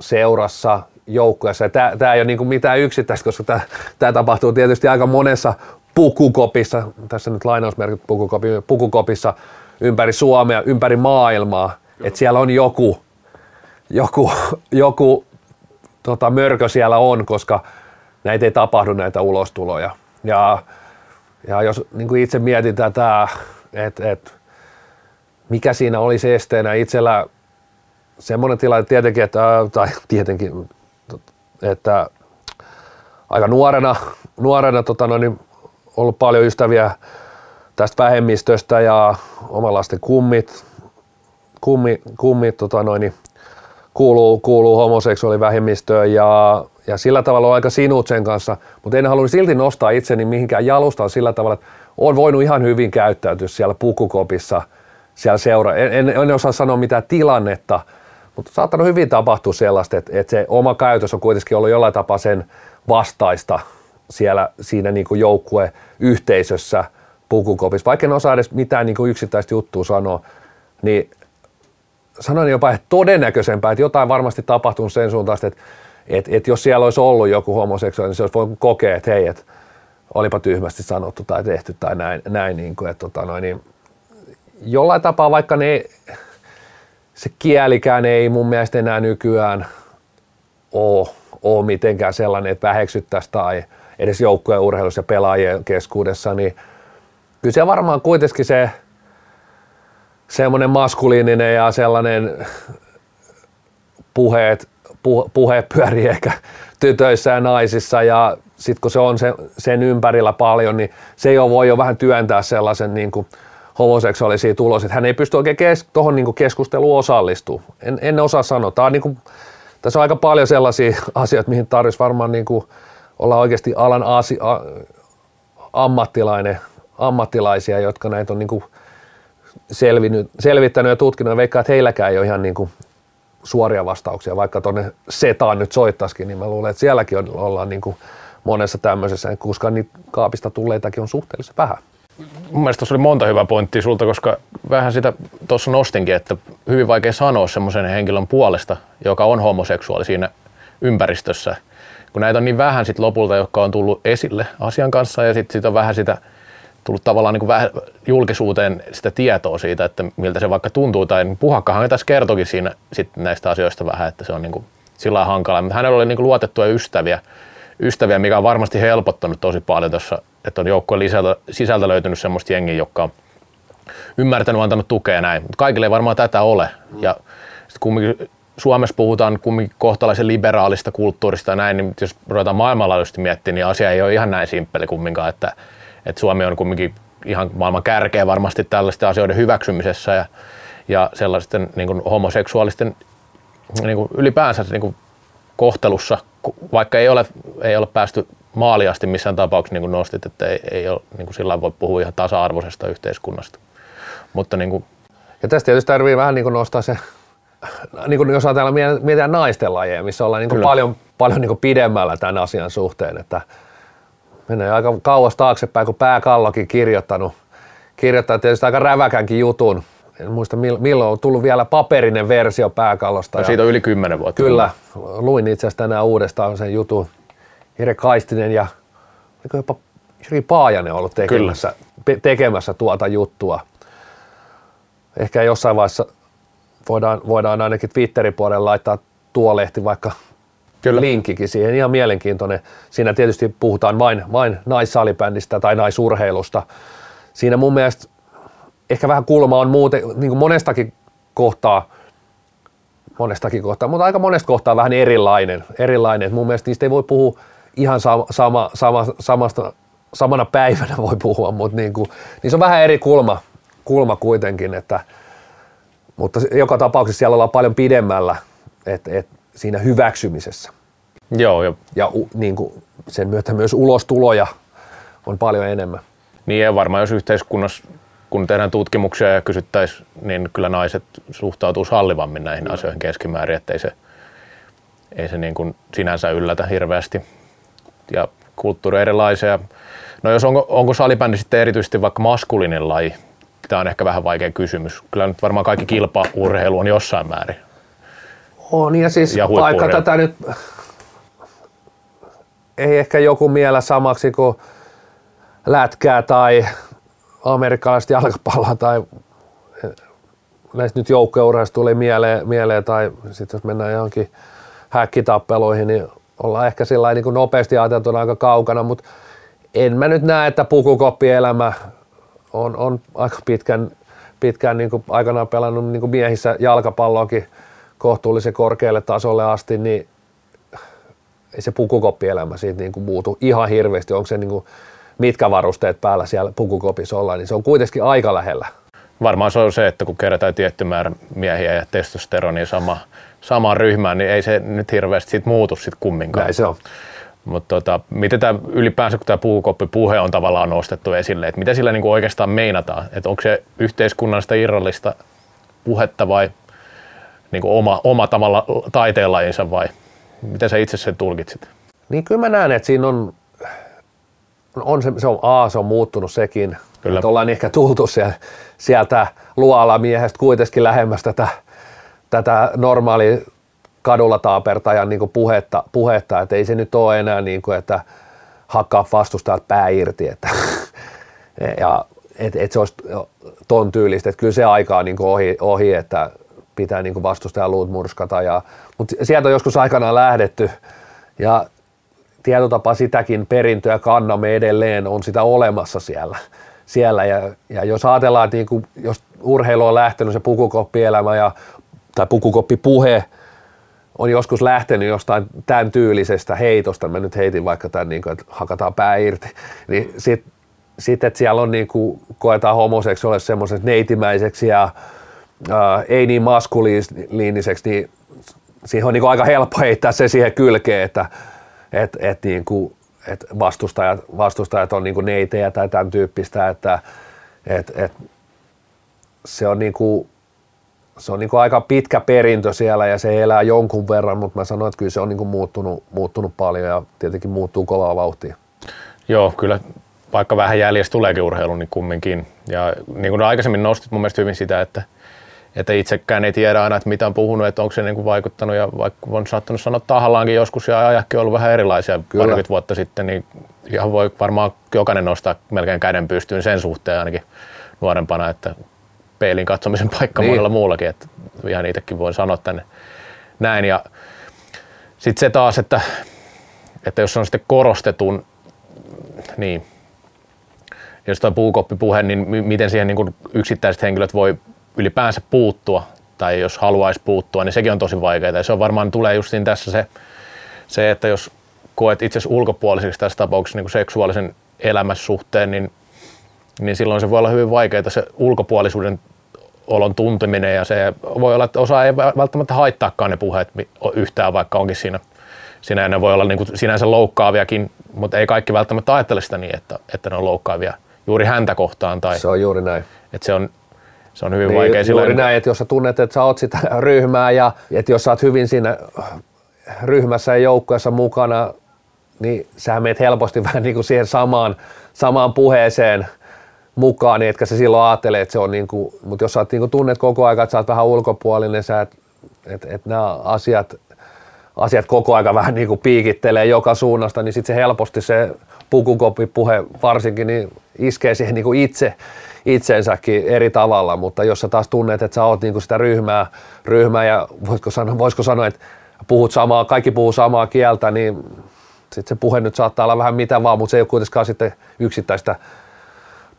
seurassa, joukkueessa. Tämä, tämä ei ole niin kuin mitään yksittäistä, koska tämä, tämä tapahtuu tietysti aika monessa pukukopissa, tässä nyt lainausmerkit pukukopi, pukukopissa ympäri Suomea, ympäri maailmaa, että siellä on joku, joku, joku tota, mörkö siellä on, koska näitä ei tapahdu näitä ulostuloja. Ja, ja jos niin kuin itse mietin tätä, että et, mikä siinä olisi esteenä itsellä semmoinen tilanne tietenkin, että, tai tietenkin, että aika nuorena, nuorena tota, no, niin ollut paljon ystäviä tästä vähemmistöstä ja omalaisten kummit, kummi, kummit tota, noin, niin kuuluu, kuuluu homoseksuaalivähemmistöön ja, ja sillä tavalla on aika sinut sen kanssa, mutta en halua silti nostaa itseni mihinkään jalustaan sillä tavalla, että on voinut ihan hyvin käyttäytyä siellä pukukopissa, siellä seura. En, en, en osaa sanoa mitään tilannetta, mutta saattanut hyvin tapahtua sellaista, että, että se oma käytös on kuitenkin ollut jollain tapaa sen vastaista siellä siinä niin kuin joukkue-yhteisössä pukukopissa. Vaikka en osaa edes mitään niin kuin yksittäistä juttua sanoa, niin sanoin jopa, että todennäköisempää, että jotain varmasti tapahtunut sen suuntaista, että, että, että jos siellä olisi ollut joku homoseksuaali, niin se olisi voinut kokea, että hei, että olipa tyhmästi sanottu tai tehty tai näin, näin niin kuin, että tota noin, niin jollain tapaa, vaikka ne, se kielikään ei mun mielestä enää nykyään ole, ole mitenkään sellainen, että väheksyttäisiin tai edes joukkueen urheilussa ja pelaajien keskuudessa, niin kyllä se varmaan kuitenkin se semmoinen maskuliininen ja sellainen puheet, puhe, puhe pyörii ehkä tytöissä ja naisissa ja sitten kun se on sen, sen ympärillä paljon, niin se jo voi jo vähän työntää sellaisen niin kuin homoseksuaalisia tulos, että hän ei pysty oikein kes, tuohon niin keskusteluun osallistumaan. En, en osaa sanoa. Tämä on niin kuin, tässä on aika paljon sellaisia <laughs> asioita, mihin tarvitsisi varmaan niin kuin olla oikeasti alan ammattilainen, ammattilaisia, jotka näitä on niin kuin selvinnyt, selvittänyt ja tutkinut ja veikkaa, että heilläkään ei ole ihan niin kuin suoria vastauksia, vaikka tuonne setaan nyt soittaisikin, niin mä luulen, että sielläkin on, ollaan niin kuin monessa tämmöisessä, koska niitä kaapista tulleitakin on suhteellisen vähän. Mun mielestä tuossa oli monta hyvää pointtia sulta, koska vähän sitä tuossa nostinkin, että hyvin vaikea sanoa semmoisen henkilön puolesta, joka on homoseksuaali siinä ympäristössä. Kun näitä on niin vähän sit lopulta, jotka on tullut esille asian kanssa ja sitten sit on vähän sitä tullut tavallaan niin kuin julkisuuteen sitä tietoa siitä, että miltä se vaikka tuntuu. Tai niin Puhakkahan tässä kertokin siinä sit näistä asioista vähän, että se on niin kuin sillä hankala. Mutta hänellä oli niin kuin luotettuja ystäviä, ystäviä, mikä on varmasti helpottanut tosi paljon tuossa, että on joukkueen sisältä, sisältä löytynyt semmoista jengiä, joka on ymmärtänyt, antanut tukea näin. Mutta kaikille ei varmaan tätä ole. Ja sitten kumminkin Suomessa puhutaan kumminkin kohtalaisen liberaalista kulttuurista ja näin, niin jos ruvetaan maailmanlaajuisesti miettimään, niin asia ei ole ihan näin simppeli kumminkaan, että että Suomi on kumminkin ihan maailman kärkeä varmasti tällaisten asioiden hyväksymisessä ja, ja sellaisten niin kuin homoseksuaalisten niin kuin ylipäänsä niin kuin kohtelussa, vaikka ei ole, ei ole päästy maaliasti missään tapauksessa, niin kuin nostit, että ei, ei ole, niin kuin sillä voi puhua ihan tasa-arvoisesta yhteiskunnasta. Mutta niin kuin... Ja tästä tietysti tarvii vähän niin kuin nostaa se, niin kuin jos ajatellaan mietitään naisten lajeja, missä ollaan niin kuin paljon, paljon niin kuin pidemmällä tämän asian suhteen, että menee aika kauas taaksepäin, kun pääkallokin kirjoittanut, kirjoittanut tietysti aika räväkänkin jutun. En muista milloin on tullut vielä paperinen versio pääkallosta. No, siitä on yli kymmenen vuotta. Kyllä, luin itse asiassa tänään uudestaan sen jutun. Jere Kaistinen ja oliko jopa Jiri Paajanen ollut tekemässä, tekemässä tuota juttua. Ehkä jossain vaiheessa voidaan, voidaan ainakin Twitterin puolella laittaa tuo lehti vaikka Kyllä. linkkikin siihen, ihan mielenkiintoinen. Siinä tietysti puhutaan vain, vain naissalibändistä tai naisurheilusta. Siinä mun mielestä ehkä vähän kulma on muuten, niin kuin monestakin kohtaa, monestakin kohtaa, mutta aika monesta kohtaa vähän erilainen. erilainen. mun mielestä niistä ei voi puhua ihan sama, sama, sama, samasta, samana päivänä voi puhua, mutta niin, kuin, niin se on vähän eri kulma, kulma kuitenkin, että, mutta joka tapauksessa siellä ollaan paljon pidemmällä et, et, siinä hyväksymisessä. Joo, jo. Ja u, niin kuin, sen myötä myös ulostuloja on paljon enemmän. Niin ja varmaan jos yhteiskunnassa, kun tehdään tutkimuksia ja kysyttäisiin, niin kyllä naiset suhtautuu sallivammin näihin mm. asioihin keskimäärin, ettei se, ei se niin kuin sinänsä yllätä hirveästi. Ja kulttuuri erilaisia. No jos onko, onko salibändi sitten erityisesti vaikka maskulinen laji, tämä on ehkä vähän vaikea kysymys. Kyllä nyt varmaan kaikki kilpaurheilu on jossain määrin. On ja siis ja vaikka tätä nyt ei ehkä joku miellä samaksi kuin lätkää tai amerikkalaista jalkapalloa tai näistä nyt joukkourheista tuli mieleen, mieleen tai sitten jos mennään johonkin häkkitappeluihin, niin ollaan ehkä sillä niin nopeasti ajateltuna aika kaukana, mutta en mä nyt näe, että pukukoppielämä on, on aika pitkän, pitkään niin kuin aikanaan pelannut niin kuin miehissä jalkapalloakin kohtuullisen korkealle tasolle asti, niin ei se pukukoppielämä siitä niin kuin muutu ihan hirveästi. Onko se niin kuin, mitkä varusteet päällä siellä pukukopissa ollaan, niin se on kuitenkin aika lähellä. Varmaan se on se, että kun kerätään tietty määrä miehiä ja testosteronia sama, samaan ryhmään, niin ei se nyt hirveästi sit muutu sit kumminkaan. Näin se on. Mutta tota, miten tämä ylipäänsä, kun tämä puukoppipuhe on tavallaan nostettu esille, että mitä sillä niinku oikeastaan meinataan? Että onko se yhteiskunnallista irrallista puhetta vai niinku oma, oma tavalla taiteenlajinsa vai miten sä itse sen tulkitsit? Niin kyllä mä näen, että siinä on, on se, se on, A, se on muuttunut sekin. Kyllä. Että ollaan ehkä tultu sieltä, sieltä luolamiehestä kuitenkin lähemmäs tätä, tätä normaali kadulla taapertajan niin puhetta, puhetta, että ei se nyt ole enää niin kuin, että hakkaa vastustajalta pää irti, että, <laughs> ja et, et se olisi ton tyylistä, että kyllä se aika on niin kuin ohi, ohi, että pitää niin vastustajan luut murskata, ja, mutta sieltä on joskus aikanaan lähdetty, ja tietotapa sitäkin perintöä kannamme edelleen, on sitä olemassa siellä. siellä. Ja, ja jos ajatellaan, että niin kuin, jos urheilu on lähtenyt, se pukukoppielämä ja, tai pukukoppipuhe on joskus lähtenyt jostain tämän tyylisestä heitosta, mä nyt heitin vaikka tämän, niin kuin, että hakataan pää irti, niin sitten sit, että siellä on niin kuin, koetaan homoseksuaalisuus semmoiseksi neitimäiseksi ja ää, ei niin maskuliiniseksi, niin siihen on niin aika helppo heittää se siihen kylkeen, että et, et, niin kuin, et vastustajat, vastustajat on niin kuin neitejä tai tämän tyyppistä, että et, et, se on niin kuin, se on niin kuin aika pitkä perintö siellä ja se elää jonkun verran, mutta mä sanoin, että kyllä se on niin kuin muuttunut, muuttunut paljon ja tietenkin muuttuu kovaa vauhtia. Joo, kyllä vaikka vähän jäljessä tuleekin urheilu, niin kumminkin. Ja niin kuin aikaisemmin nostit mun mielestä hyvin sitä, että, että itsekään ei tiedä aina, että mitä on puhunut, että onko se niin kuin vaikuttanut ja vaikka on saattanut sanoa tahallaankin joskus ja ajakkin on ollut vähän erilaisia Kyllä. parikymmentä vuotta sitten, niin ihan voi varmaan jokainen nostaa melkein käden pystyyn sen suhteen ainakin nuorempana, että peilin katsomisen paikka niin. monella muullakin, että ihan itsekin voin sanoa tänne näin. Ja sitten se taas, että, että jos on sitten korostetun, niin jos tämä puukoppipuhe, niin miten siihen niin yksittäiset henkilöt voi ylipäänsä puuttua, tai jos haluaisi puuttua, niin sekin on tosi vaikeaa. Ja se on varmaan tulee just tässä se, se, että jos koet itse ulkopuoliseksi tässä tapauksessa niin seksuaalisen elämässä suhteen, niin niin silloin se voi olla hyvin vaikeaa se ulkopuolisuuden olon tunteminen ja se voi olla, että osa ei välttämättä haittaakaan ne puheet yhtään, vaikka onkin siinä, siinä ne voi olla niin kuin sinänsä loukkaaviakin, mutta ei kaikki välttämättä ajattele sitä niin, että, että ne on loukkaavia juuri häntä kohtaan. Tai, se on juuri näin. Että se on, se on hyvin niin, vaikea. Juuri silloin, näin, että jos sä tunnet, että sä oot sitä <laughs> ryhmää ja että jos sä oot hyvin siinä ryhmässä ja joukkueessa mukana, niin sä meet helposti <laughs> vähän niin kuin siihen samaan, samaan puheeseen – mukaan, niin etkä sä silloin ajattele, että se on niin kuin, mutta jos sä oot, niin kuin tunnet koko ajan, että sä oot vähän ulkopuolinen, sä et, että et nämä asiat, asiat koko ajan vähän niin kuin piikittelee joka suunnasta, niin sitten se helposti se puhe varsinkin niin iskee siihen niin kuin itse, itsensäkin eri tavalla, mutta jos sä taas tunnet, että sä oot niin kuin sitä ryhmää, ryhmää ja voisiko sanoa, voisiko sanoa, että puhut samaa, kaikki puhuu samaa kieltä, niin sitten se puhe nyt saattaa olla vähän mitä vaan, mutta se ei ole kuitenkaan sitten yksittäistä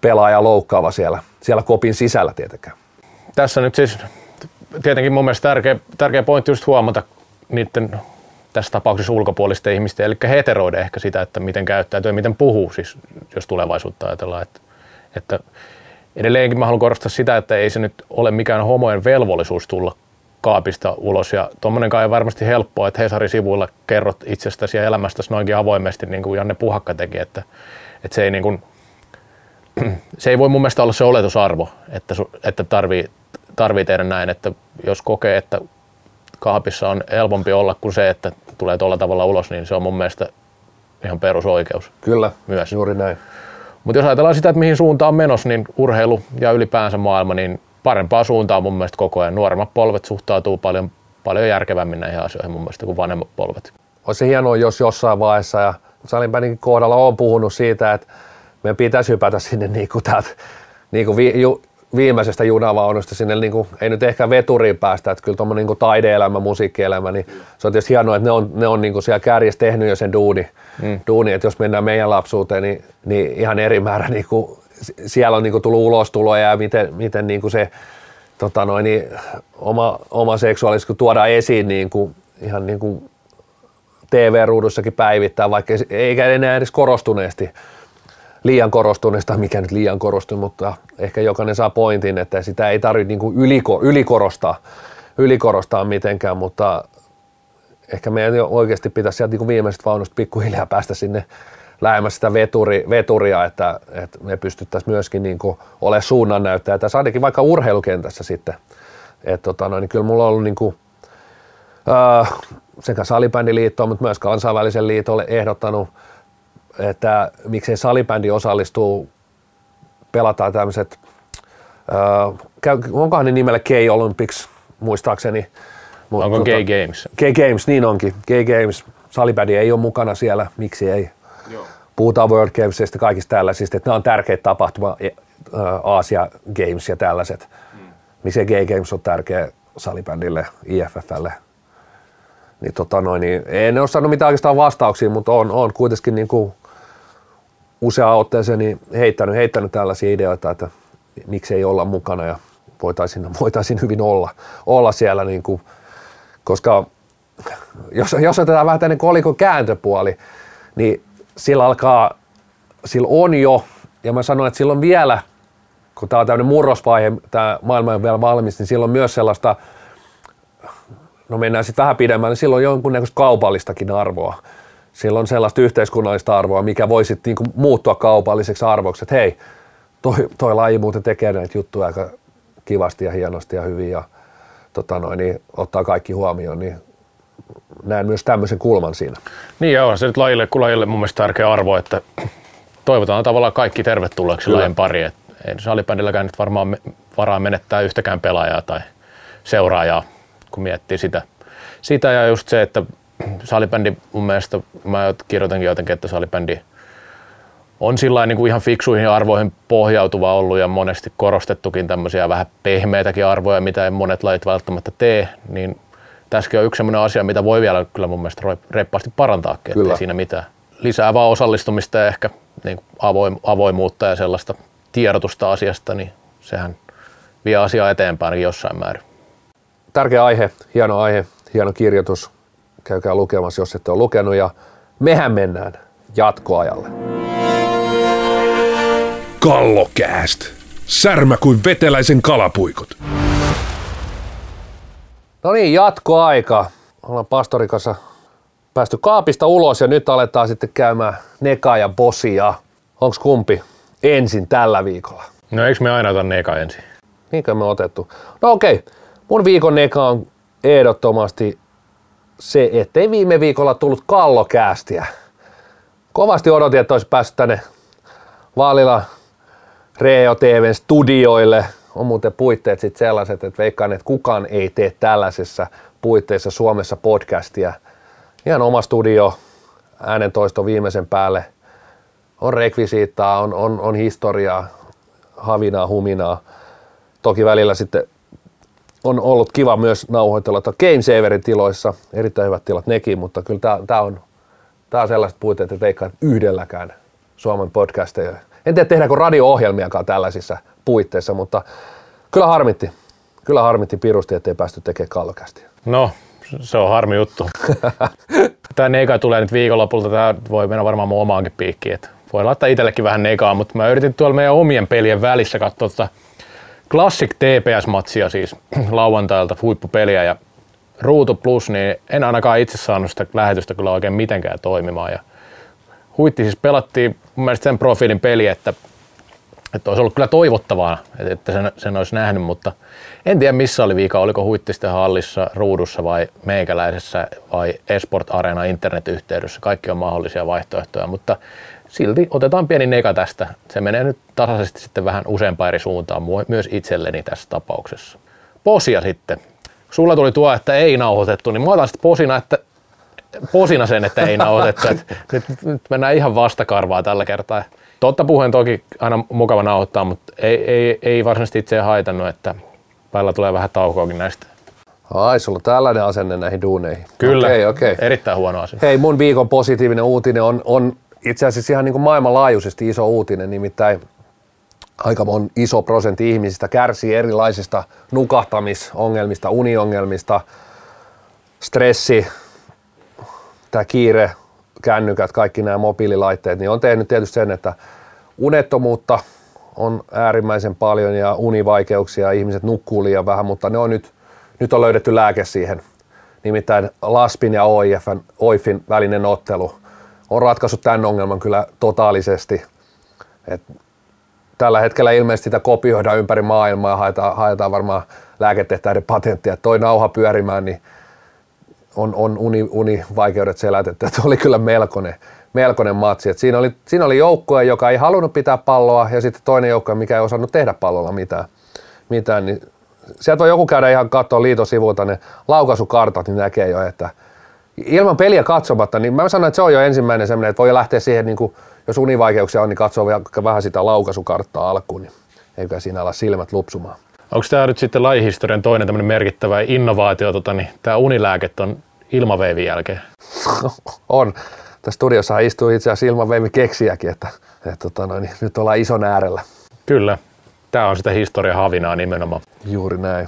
pelaaja loukkaava siellä, siellä kopin sisällä tietenkään. Tässä nyt siis tietenkin mun mielestä tärkeä, tärkeä pointti just huomata niiden tässä tapauksessa ulkopuolisten ihmisten, eli heteroiden ehkä sitä, että miten käyttäytyy ja miten puhuu, siis jos tulevaisuutta ajatellaan. Että, että edelleenkin mä haluan korostaa sitä, että ei se nyt ole mikään homojen velvollisuus tulla kaapista ulos. Ja tuommoinen kai on varmasti helppoa, että Hesarin sivuilla kerrot itsestäsi ja elämästäsi noinkin avoimesti, niin kuin Janne Puhakka teki, että, että se ei niin kuin, <clears throat> se ei voi mun mielestä olla se oletusarvo, että, että tarvii, tarvii tehdä näin, että jos kokee, että kaapissa on helpompi olla kuin se, että tulee tuolla tavalla ulos, niin se on mun mielestä ihan perusoikeus. Kyllä, myös. juuri näin. Mutta jos ajatellaan sitä, että mihin suuntaan on menossa, niin urheilu ja ylipäänsä maailma, niin parempaa suuntaa mun mielestä koko ajan. Nuoremmat polvet suhtautuu paljon, paljon järkevämmin näihin asioihin mun mielestä kuin vanhemmat polvet. Olisi hienoa, jos jossain vaiheessa, ja Salinpänin kohdalla on puhunut siitä, että meidän pitäisi hypätä sinne niin kuin täältä, niin kuin vi, ju, viimeisestä junavaunusta sinne, niin kuin, ei nyt ehkä veturiin päästä, että kyllä tuommoinen niin taide-elämä, musiikkielämä, niin se on tietysti hienoa, että ne on, ne on niin kuin siellä kärjessä tehnyt jo sen duuni, mm. duuni, että jos mennään meidän lapsuuteen, niin, niin ihan eri määrä niin kuin, siellä on niin kuin tullut ulostuloja ja miten, miten niin kuin se tota noin, niin, oma, oma seksuaalisuus tuodaan esiin niin kuin, ihan niin kuin TV-ruudussakin päivittää, vaikka eikä enää edes korostuneesti liian korostuneesta, mikä nyt liian korostunut, mutta ehkä jokainen saa pointin, että sitä ei tarvitse niin yliko, ylikorostaa, ylikorostaa mitenkään, mutta ehkä meidän oikeasti pitäisi sieltä niin viimeisestä vaunusta pikkuhiljaa päästä sinne lähemmäs sitä veturi, veturia, että, että me pystyttäisiin myöskin niin olemaan suunnannäyttäjä tässä ainakin vaikka urheilukentässä sitten. Että tota, no, niin kyllä mulla on ollut niin kuin, äh, sekä salibändiliitto, mutta myös kansainvälisen liitolle ehdottanut, että miksei salibändi osallistuu, pelataan tämmöiset, äh, onkohan ne nimellä Gay Olympics muistaakseni. Mut, Onko tota, Gay Games? Gay Games, niin onkin. Gay Games, salibändi ei ole mukana siellä, miksi ei? Joo. Puhutaan World Gamesista, kaikista tällaisista, että nämä on tärkeitä tapahtuma, Aasia Games ja tällaiset. Hmm. Miksei Gay Games on tärkeä salibändille, IFFlle? Niin, tota noin, niin en ole saanut mitään oikeastaan vastauksia, mutta on, on kuitenkin niin kuin useaan otteeseen niin heittänyt, heittänyt tällaisia ideoita, että miksei olla mukana ja voitaisiin, voitaisiin hyvin olla, olla siellä, niin kuin, koska jos, jos otetaan vähän tänne kolikon kääntöpuoli, niin sillä alkaa, sillä on jo, ja mä sanoin, että silloin vielä, kun tämä on tämmöinen murrosvaihe, tämä maailma on vielä valmis, niin silloin myös sellaista, no mennään sitten vähän pidemmälle, niin silloin jonkunnäköistä kaupallistakin arvoa sillä on sellaista yhteiskunnallista arvoa, mikä voisi niin kuin muuttua kaupalliseksi arvoksi, että hei, toi, toi laji muuten tekee näitä juttuja aika kivasti ja hienosti ja hyvin ja tota noin, niin ottaa kaikki huomioon, niin näen myös tämmöisen kulman siinä. Niin joo, se nyt lajille kuin lajille mun mielestä tärkeä arvo, että toivotaan tavallaan kaikki tervetulleeksi lajin pari. Ei salibändilläkään nyt varmaan varaa menettää yhtäkään pelaajaa tai seuraajaa, kun miettii sitä. Sitä ja just se, että salibändi mun mielestä, mä kirjoitankin jotenkin, että salibändi on sillä niin kuin ihan fiksuihin arvoihin pohjautuva ollut ja monesti korostettukin tämmöisiä vähän pehmeitäkin arvoja, mitä ei monet lajit välttämättä tee, niin tässäkin on yksi sellainen asia, mitä voi vielä kyllä mun mielestä reippaasti parantaa, ettei siinä mitään. Lisää vaan osallistumista ja ehkä niin avoimuutta ja sellaista tiedotusta asiasta, niin sehän vie asiaa eteenpäin jossain määrin. Tärkeä aihe, hieno aihe, hieno kirjoitus käykää lukemassa, jos ette ole lukenut. Ja mehän mennään jatkoajalle. Kallokääst. Särmä kuin veteläisen kalapuikot. No niin, jatkoaika. Ollaan pastorin kanssa päästy kaapista ulos ja nyt aletaan sitten käymään Neka ja Bosia. Onks kumpi ensin tällä viikolla? No eikö me aina ota Neka ensin? Niinkö me otettu? No okei, okay. mun viikon Neka on ehdottomasti se, ettei viime viikolla tullut kallokäästiä. Kovasti odotin, että olisi päässyt tänne Vaalila Reo TVn studioille. On muuten puitteet sitten sellaiset, että veikkaan, että kukaan ei tee tällaisessa puitteissa Suomessa podcastia. Ihan oma studio, äänentoisto viimeisen päälle. On rekvisiittaa, on, on, on historiaa, havinaa, huminaa. Toki välillä sitten on ollut kiva myös nauhoitella Game Saverin tiloissa, erittäin hyvät tilat nekin, mutta kyllä tämä on, tää on sellaiset puitteet, että veikkaan yhdelläkään Suomen podcasteja. En tiedä tehdäänkö radio-ohjelmiakaan tällaisissa puitteissa, mutta kyllä harmitti. Kyllä harmitti pirusti, ettei päästy tekemään kallokästiä. No, Se on harmi juttu. <laughs> tämä neka tulee nyt viikonlopulta, tämä voi mennä varmaan mun omaankin piikkiin. Voi laittaa itsellekin vähän nekaa, mutta mä yritin tuolla meidän omien pelien välissä katsoa tätä Classic TPS-matsia siis <clears throat> lauantailta, huippupeliä ja Ruutu Plus, niin en ainakaan itse saanut sitä lähetystä kyllä oikein mitenkään toimimaan. Ja huitti siis pelattiin mun mielestä sen profiilin peli, että, että olisi ollut kyllä toivottavaa, että sen, sen olisi nähnyt, mutta en tiedä missä oli viika, oliko huitti sitten hallissa, ruudussa vai meikäläisessä vai Esport Arena internetyhteydessä, kaikki on mahdollisia vaihtoehtoja, mutta silti otetaan pieni neka tästä. Se menee nyt tasaisesti sitten vähän useampaan eri suuntaan, myös itselleni tässä tapauksessa. Posia sitten. Sulla tuli tuo, että ei nauhoitettu, niin mä otan sitten posina, että posina sen, että ei nauhoitettu. nyt, nyt mennään ihan vastakarvaa tällä kertaa. Totta puheen toki aina mukava nauhoittaa, mutta ei, ei, ei varsinaisesti itse haitannut, että päällä tulee vähän taukoakin näistä. Ai, sulla on tällainen asenne näihin duuneihin. Kyllä, okay, okay. erittäin huono asia. Hei, mun viikon positiivinen uutinen on, on itse asiassa ihan niin kuin maailmanlaajuisesti iso uutinen, nimittäin aika mon iso prosentti ihmisistä kärsii erilaisista nukahtamisongelmista, uniongelmista, stressi, tämä kiire, kännykät, kaikki nämä mobiililaitteet, niin on tehnyt tietysti sen, että unettomuutta on äärimmäisen paljon ja univaikeuksia, ihmiset nukkuu liian vähän, mutta ne on nyt, nyt on löydetty lääke siihen. Nimittäin Laspin ja OIFn, OIFin välinen ottelu on ratkaissut tämän ongelman kyllä totaalisesti. Et tällä hetkellä ilmeisesti sitä kopioidaan ympäri maailmaa ja haetaan, haetaan varmaan lääketehtäiden patenttia. Toi nauha pyörimään, niin on, on uni, univaikeudet selätetty. Että oli kyllä melkoinen, melkoinen matsi. Et siinä, oli, siinä oli joukkue, joka ei halunnut pitää palloa ja sitten toinen joukkue, mikä ei osannut tehdä pallolla mitään. mitään niin sieltä voi joku käydä ihan katsoa liitosivulta ne laukaisukartat, niin näkee jo, että ilman peliä katsomatta, niin mä sanon, että se on jo ensimmäinen semmoinen, että voi lähteä siihen, niin kuin, jos univaikeuksia on, niin katsoo vähän sitä laukaisukarttaa alkuun, niin eikä siinä ala silmät lupsumaan. Onko tämä nyt sitten lajihistorian toinen tämmöinen merkittävä innovaatio, tota, niin tämä unilääke on ilmaveivin jälkeen? <laughs> on. Tässä studiossa istuu itse asiassa ilmaveivi keksiäkin, että, että tota noin, niin nyt ollaan ison äärellä. Kyllä. Tämä on sitä historia havinaa nimenomaan. Juuri näin.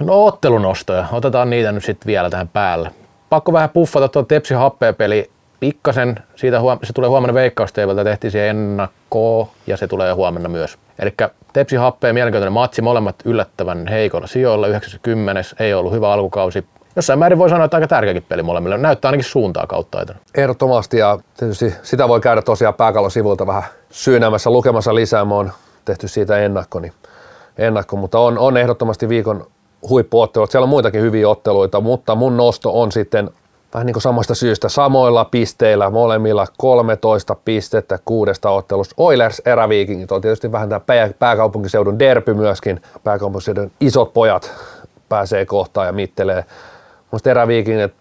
No ottelunostoja, otetaan niitä nyt sitten vielä tähän päälle. Pakko vähän puffata tuon Tepsi peli pikkasen. Siitä huom- se tulee huomenna veikkausteeveltä, tehtiin siihen ennakkoa ja se tulee huomenna myös. Eli Tepsi happea mielenkiintoinen matsi, molemmat yllättävän heikolla sijoilla, 90. ei ollut hyvä alkukausi. Jossain määrin voi sanoa, että aika tärkeäkin peli molemmille. Näyttää ainakin suuntaa kautta aina. Ehdottomasti ja tietysti sitä voi käydä tosiaan pääkallon sivulta vähän syynäämässä, lukemassa lisää. Mä oon tehty siitä ennakko, niin ennakko mutta on, on ehdottomasti viikon huippuottelut. Siellä on muitakin hyviä otteluita, mutta mun nosto on sitten vähän niin kuin samasta syystä samoilla pisteillä, molemmilla 13 pistettä kuudesta ottelusta. Oilers eräviikingit on tietysti vähän tämä pääkaupunkiseudun derpy myöskin. Pääkaupunkiseudun isot pojat pääsee kohtaan ja mittelee. Musta eräviikingit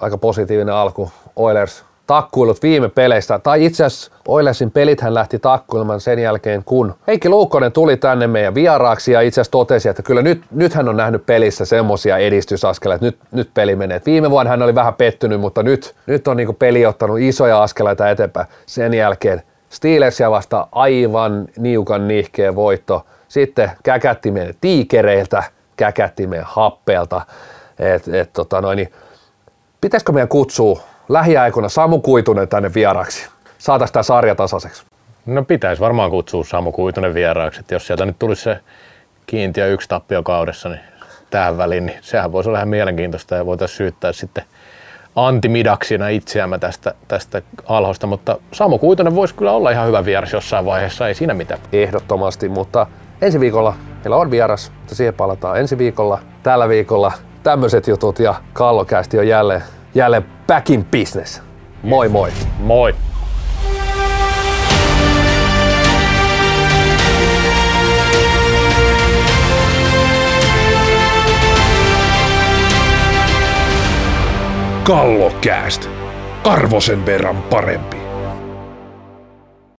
aika positiivinen alku. Oilers takkuilut viime peleistä, tai itse asiassa Oilersin pelithän lähti takkuilemaan sen jälkeen, kun Heikki Luukkonen tuli tänne meidän vieraaksi ja itse asiassa totesi, että kyllä nyt, nyt hän on nähnyt pelissä semmoisia edistysaskeleita, että nyt, nyt peli menee. viime vuonna hän oli vähän pettynyt, mutta nyt, nyt on niin peli ottanut isoja askeleita eteenpäin. Sen jälkeen Steelersia vasta aivan niukan nihkeen voitto. Sitten käkättimeen tiikereiltä, käkättimeen happeelta. Et, et, tota noin, niin, pitäisikö meidän kutsua lähiaikoina Samu Kuitunen tänne vieraksi? Saataisiin tämä sarja tasaiseksi. No pitäisi varmaan kutsua Samu Kuitunen vieraaksi. Että jos sieltä nyt tulisi se kiintiö yksi tappio kaudessa niin tähän väliin, niin sehän voisi olla ihan mielenkiintoista ja voitaisiin syyttää sitten antimidaksina itseämme tästä, tästä alhosta, mutta Samu Kuitunen voisi kyllä olla ihan hyvä vieras jossain vaiheessa, ei siinä mitään. Ehdottomasti, mutta ensi viikolla meillä on vieras, mutta siihen palataan ensi viikolla. Tällä viikolla tämmöiset jutut ja kallokästi on jälleen jälleen back in business. Moi moi. Moi. Kallokääst. Karvosen verran parempi.